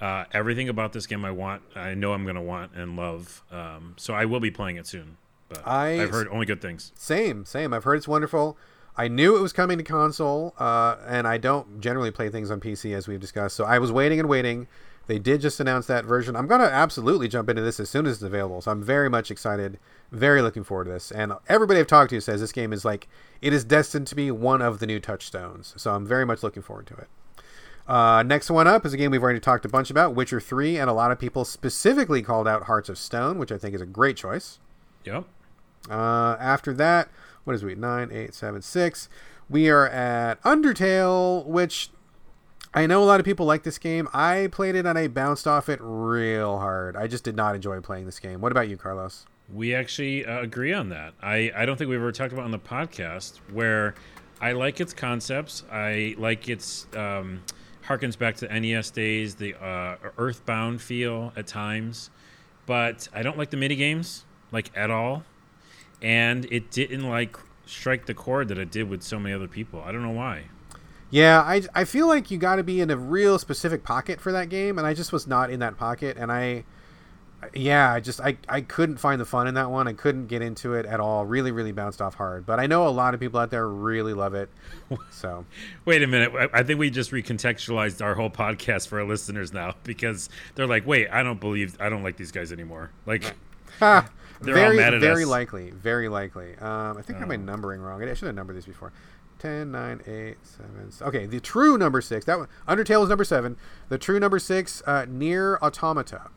Uh, everything about this game I want, I know I'm going to want and love. Um, so I will be playing it soon. But I- I've heard only good things. Same, same. I've heard it's wonderful. I knew it was coming to console, uh, and I don't generally play things on PC as we've discussed. So I was waiting and waiting. They did just announce that version. I'm gonna absolutely jump into this as soon as it's available. So I'm very much excited, very looking forward to this. And everybody I've talked to says this game is like it is destined to be one of the new touchstones. So I'm very much looking forward to it. Uh, next one up is a game we've already talked a bunch about, Witcher 3, and a lot of people specifically called out Hearts of Stone, which I think is a great choice. Yep. Uh, after that, what is we? Nine, eight, seven, six. We are at Undertale, which I know a lot of people like this game. I played it and I bounced off it real hard. I just did not enjoy playing this game. What about you, Carlos? We actually uh, agree on that. I, I don't think we've ever talked about on the podcast where I like its concepts. I like its um, harkens back to NES days, the uh, Earthbound feel at times, but I don't like the mini games like at all. And it didn't like strike the chord that it did with so many other people. I don't know why. Yeah, I, I feel like you got to be in a real specific pocket for that game, and I just was not in that pocket, and I, yeah, I just I, I couldn't find the fun in that one. I couldn't get into it at all. Really, really bounced off hard. But I know a lot of people out there really love it. So [laughs] Wait a minute. I- I think we just recontextualized our whole podcast for our listeners now [laughs] because they're like, wait, I don't believe, I don't like these guys anymore. Like, [laughs] They're all very, mad at very us. likely, very likely. Um, I think I have my Oh. numbering wrong. I should have numbered these before. 10, 9, 8, 7. s- Okay, the true number six. That one, Undertale is number seven. The true number six, uh, Nier Automata.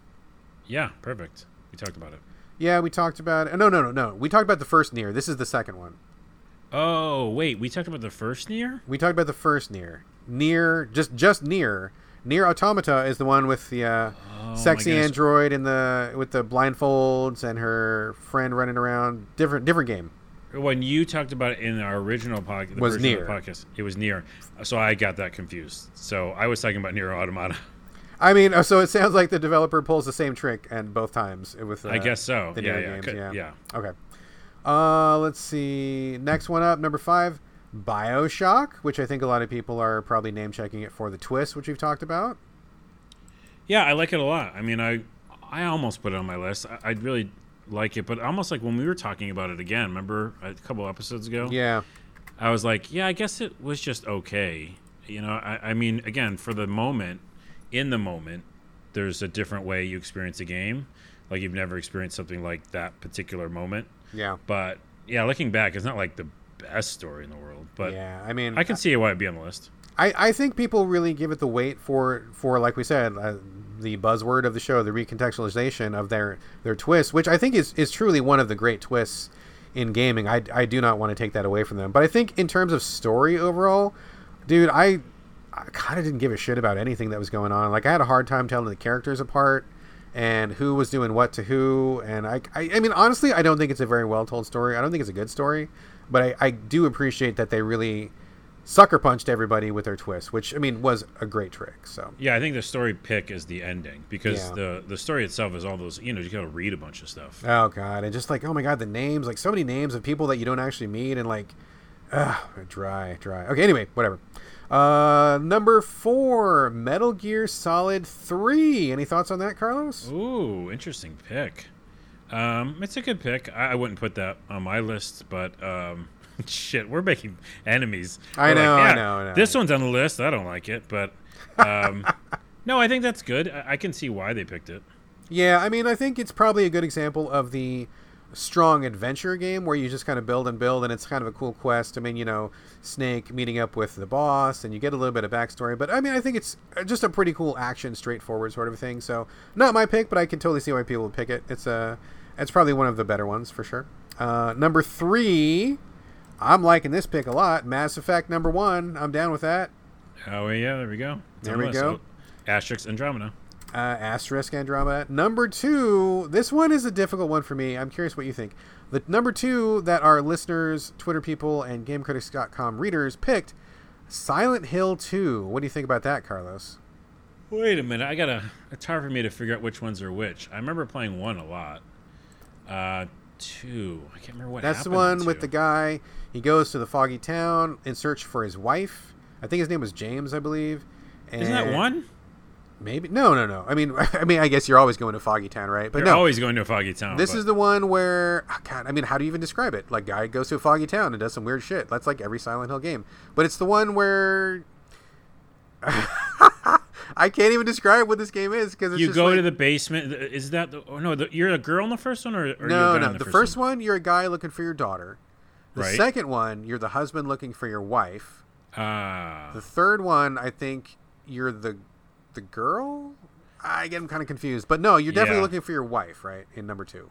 Yeah, perfect. We talked about it. Yeah, we talked about. It. No, no, no, no. We talked about the first Nier. This is the second one. Oh, wait, we talked about the first Nier. We talked about the first Nier. Nier, just just Nier. Nier Automata is the one with the uh, Oh, sexy android and the with the blindfolds and her friend running around. Different different game. When you talked about it in our original podcast, Was Nier. podcast, it was Nier. So I got that confused. So I was talking about Nier Automata. [laughs] I mean, uh, so it sounds like the developer pulls the same trick and both times with. Uh, I guess so. The yeah, yeah, games, could- yeah. yeah. Okay. Uh, let's see. Next one up, number five, Bioshock, which I think a lot of people are probably name checking it for the twist, which we've talked about. Yeah, I like it a lot. I mean, I I almost put it on my list. I, I'd really like it, but almost like when we were talking about it again, remember a couple episodes ago? Yeah. I was like, yeah, I guess it was just okay. You know, I, I mean, again, for the moment, in the moment, there's a different way you experience a game. Like you've never experienced something like that particular moment. Yeah. But yeah, looking back, it's not like the best story in the world. But yeah. I mean, I can see why it'd be on the list. I, I think people really give it the weight for for like we said uh, the buzzword of the show the recontextualization of their their twist which I think is is truly one of the great twists in gaming I, I do not want to take that away from them but I think in terms of story overall dude I I kind of didn't give a shit about anything that was going on like I had a hard time telling the characters apart and who was doing what to who and I, I, I mean honestly I don't think it's a very well told story I don't think it's a good story but I, I do appreciate that they really sucker punched everybody with their twist, which I mean was a great trick. So Yeah, I think the story pick is the ending because Yeah. the the story itself is all those. You know, you got to read a bunch of stuff. oh god, and just like oh my god, the names like so many names of people that you don't actually meet and like, ugh, dry, dry. Okay, anyway, whatever. Uh, number four, Metal Gear Solid Three. Any thoughts on that, Carlos? Ooh, interesting pick. Um, it's a good pick. I, I wouldn't put that on my list, but um, [laughs] shit, we're making enemies. I We're like, know, I "Yeah, know, I know." This one's on the list. I don't like it, but um, [laughs] no, I think that's good. I, I can see why they picked it. Yeah, I mean, I think it's probably a good example of the strong adventure game where you just kind of build and build, and it's kind of a cool quest. I mean, you know, Snake meeting up with the boss, and you get a little bit of backstory. But I mean, I think it's just a pretty cool action, straightforward sort of thing. So, not my pick, but I can totally see why people would pick it. It's a, it's probably one of the better ones for sure. Uh, number three, I'm liking this pick a lot. Mass Effect number one. I'm down with that. Oh yeah, there we go. There we go. Asterisk Andromeda. Uh, Asterisk Andromeda. Number two, this one is a difficult one for me. I'm curious what you think. The number two that our listeners, Twitter people, and GameCritics.com readers picked Silent Hill 2. What do you think about that, Carlos? Wait a minute. I gotta. It's hard for me to figure out which ones are which. I remember playing one a lot. Uh, two. I can't remember what. That's the one with the guy. He goes to the foggy town in search for his wife. I think his name was James, I believe. Isn't that one? Maybe no, no, no. I mean, [laughs] I mean, I guess you're always going to Foggy Town, right? But You're no, always going to a foggy town. This but- is the one where oh, God. I mean, how do you even describe it? Like, guy goes to a foggy town and does some weird shit. That's like every Silent Hill game. But it's the one where [laughs] I can't even describe what this game is because you go like, to the basement. Is that the, oh, no? The, you're a girl in the first one, or, or no, no? The, the, first one? one, you're a guy looking for your daughter. The right. second one, you're the husband looking for your wife. Ah. The third one, I think you're the the girl. I get them kind of confused, but no, you're definitely Yeah. looking for your wife, right? In number two.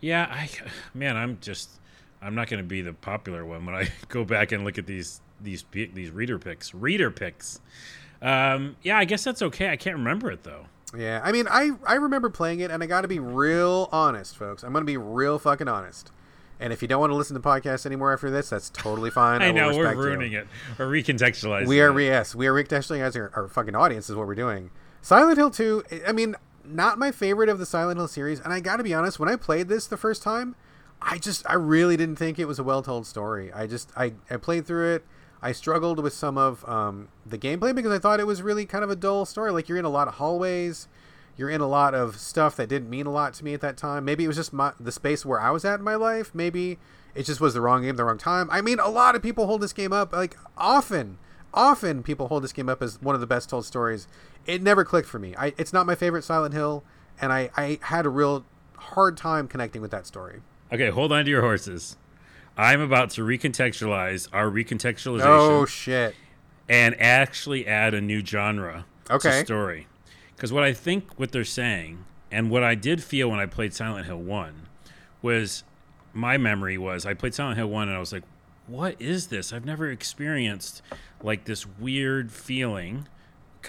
Yeah, I man, I'm just I'm not going to be the popular one when I [laughs] go back and look at these these these reader picks. Reader picks. Um, yeah, I guess that's okay. I can't remember it though. Yeah, I mean, I I remember playing it, and I got to be real honest, folks. I'm gonna be real fucking honest. And if you don't want to listen to the podcast anymore after this, that's totally fine. [laughs] I will know we're respect you. ruining it. We're recontextualizing. We are it. re- yes, we are recontextualizing our, our fucking audience is what we're doing. Silent Hill 2, I mean, not my favorite of the Silent Hill series, and I got to be honest, when I played this the first time, I just I really didn't think it was a well-told story. I just I I played through it. I struggled with some of um, the gameplay because I thought it was really kind of a dull story. Like you're in a lot of hallways, you're in a lot of stuff that didn't mean a lot to me at that time. Maybe it was just my, the space where I was at in my life. Maybe it just was the wrong game, the wrong time. I mean, a lot of people hold this game up like often often people hold this game up as one of the best told stories. It never clicked for me. I, it's not my favorite Silent Hill, and I, I had a real hard time connecting with that story. Okay, hold on to your horses. I'm about to recontextualize our recontextualization Oh shit! and actually add a new genre Okay. to story. Because what I think what they're saying and what I did feel when I played Silent Hill 1 was my memory was I played Silent Hill 1 and I was like, what is this? I've never experienced like this weird feeling.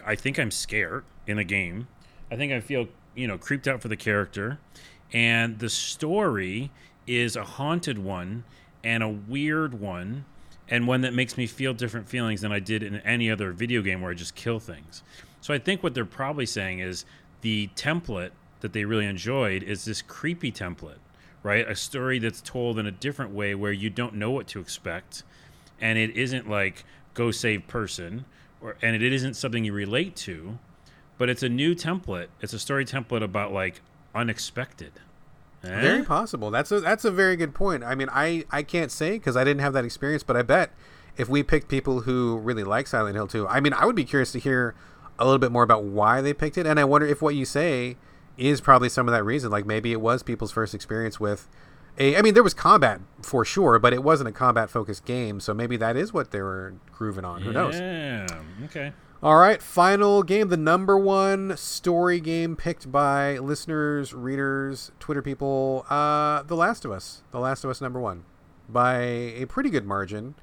I think I'm scared in a game. I think I feel, you know, creeped out for the character. And the story is a haunted one and a weird one and one that makes me feel different feelings than I did in any other video game where I just kill things. So I think what they're probably saying is the template that they really enjoyed is this creepy template, right? A story that's told in a different way where you don't know what to expect and it isn't like go save person or and it isn't something you relate to, but it's a new template. It's a story template about like unexpected. Eh? Very possible. That's a that's a very good point. I mean, I I can't say because I didn't have that experience, but I bet if we picked people who really like Silent Hill 2, I mean, I would be curious to hear a little bit more about why they picked it, and I wonder if what you say is probably some of that reason. Like maybe it was people's first experience with a. I mean, there was combat for sure, but it wasn't a combat focused game, so maybe that is what they were grooving on. Who knows? Yeah. Okay. All right, final game, the number one story game picked by listeners, readers, Twitter people, uh, The Last of Us. The Last of Us number one by a pretty good margin.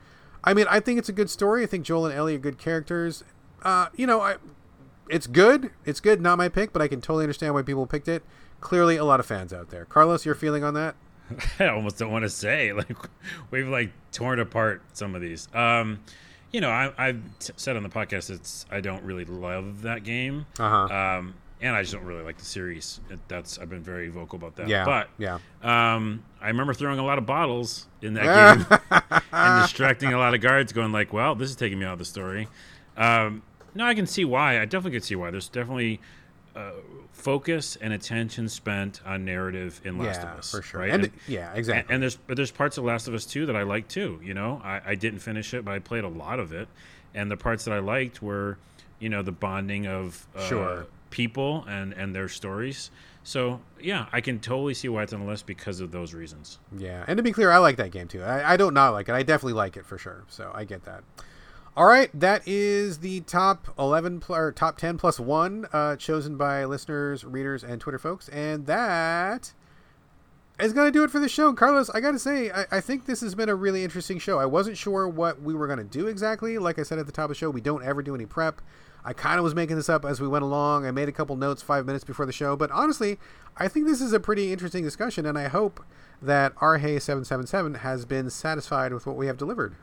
I mean, I think it's a good story. I think Joel and Ellie are good characters. Uh, you know, I, it's good. It's good. Not my pick, but I can totally understand why people picked it. Clearly, a lot of fans out there. Carlos, your feeling on that? [laughs] I almost don't want to say [laughs] like we've like torn apart some of these. Um, you know, I, I've t- said on the podcast it's I don't really love that game, Uh huh. um, and I just don't really like the series. It, that's I've been very vocal about that. yeah. but yeah. um, I remember throwing a lot of bottles in that [laughs] game and distracting a lot of guards, going like, "Well, this is taking me out of the story." Um, no, I can see why. I definitely can see why. There's definitely uh, focus and attention spent on narrative in Last yeah, of Us, for sure. right? And, And- yeah, exactly. and there's but there's parts of Last of Us too that I like too. You know, I, I didn't finish it, but I played a lot of it, and the parts that I liked were, you know, the bonding of uh, Sure. people and and their stories. So yeah, I can totally see why it's on the list because of those reasons. Yeah, and to be clear, I like that game too. I, I don't not like it. I definitely like it for sure. So I get that. All right, that is the top eleven pl- or top ten plus one uh, chosen by listeners, readers, and Twitter folks, and that is going to do it for the show. Carlos, I got to say, I, I think this has been a really interesting show. I wasn't sure what we were going to do exactly. Like I said at the top of the show, we don't ever do any prep. I kind of was making this up as we went along. I made a couple notes five minutes before the show, but honestly, I think this is a pretty interesting discussion, and I hope that Arhei777 has been satisfied with what we have delivered.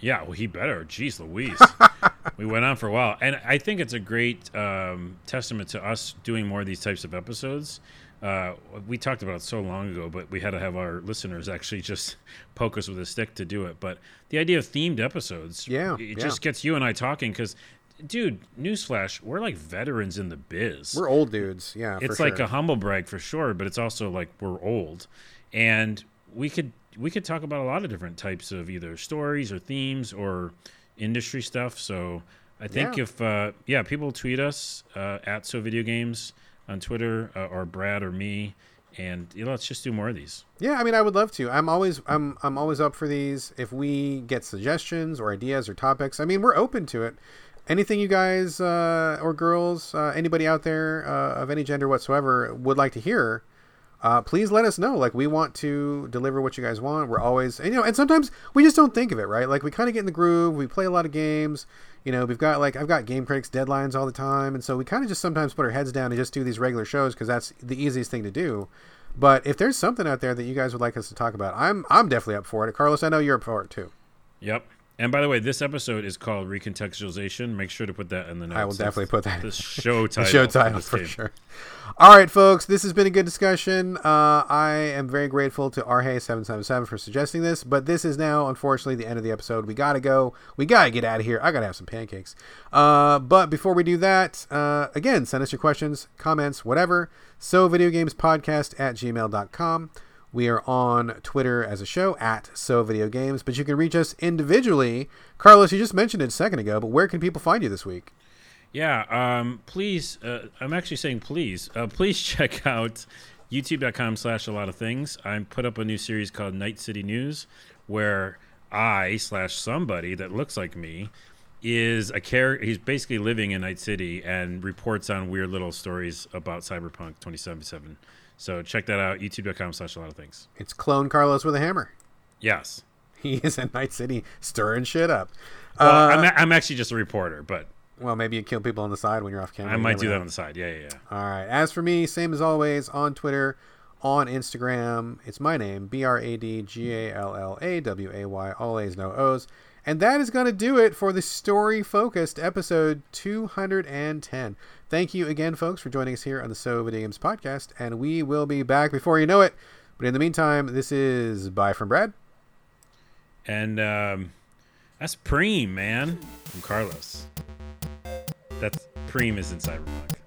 Yeah, well, he better. Jeez Louise. [laughs] we went on for a while. And I think it's a great um, testament to us doing more of these types of episodes. Uh, we talked about it so long ago, but we had to have our listeners actually [laughs] just poke us with a stick to do it. But the idea of themed episodes, Yeah, it yeah. just gets you and I talking because dude, newsflash, we're like veterans in the biz. We're old dudes. Yeah, it's like sure. a humble brag for sure, but it's also like we're old, and we could we could talk about a lot of different types of either stories or themes or industry stuff. So I think Yeah. if uh, yeah, people tweet us uh, at so video games on Twitter uh, or Brad or me, and you know, let's just do more of these. Yeah, I mean, I would love to. I'm always, I'm, I'm always up for these. If we get suggestions or ideas or topics, I mean, we're open to it. Anything you guys uh, or girls, uh, anybody out there uh, of any gender whatsoever would like to hear, uh, please let us know. Like, we want to deliver what you guys want. We're always, and, you know, and sometimes we just don't think of it, right? Like, we kind of get in the groove. We play a lot of games. You know, we've got like I've got game critics deadlines all the time, and so we kind of just sometimes put our heads down and just do these regular shows because that's the easiest thing to do. But if there's something out there that you guys would like us to talk about, I'm I'm definitely up for it. Carlos, I know you're up for it too. Yep. And by the way, this episode is called Recontextualization. Make sure to put that in the notes. I will definitely put that the show [laughs] title. the show for title this for sure. All right, folks, this has been a good discussion. Uh, I am very grateful to Arhei777 for suggesting this, but this is now, unfortunately, the end of the episode. We got to go. We got to get out of here. I got to have some pancakes. Uh, but before we do that, uh, again, send us your questions, comments, whatever. So, videogamespodcast at gmail.com. We are on Twitter as a show at So Video Games, but you can reach us individually. Carlos, you just mentioned it a second ago, but where can people find you this week? Yeah, um, please. Uh, I'm actually saying please. Uh, please [laughs] check out youtube.com slash a lot of things. I put up a new series called Night City News where I slash somebody that looks like me is a character. He's basically living in Night City and reports on weird little stories about Cyberpunk 2077. So check that out. YouTube.com slash a lot of things. It's Clone Carlos with a hammer. Yes. He is in Night City stirring shit up. Well, Uh, I'm, a- I'm actually just a reporter, but well, maybe you kill people on the side when you're off camera. I might do that know. on the side. Yeah, yeah, yeah. All right. As for me, same as always on Twitter, on Instagram. It's my name, B R A D G A L L A W A Y, all A's, no O's. And that is going to do it for the story focused episode 210. Thank you again, folks, for joining us here on the So Video Games podcast. And we will be back before you know it. But in the meantime, this is Bye from Brad. And um, that's Preem, man, from Carlos. That's Preem is in Cyberpunk.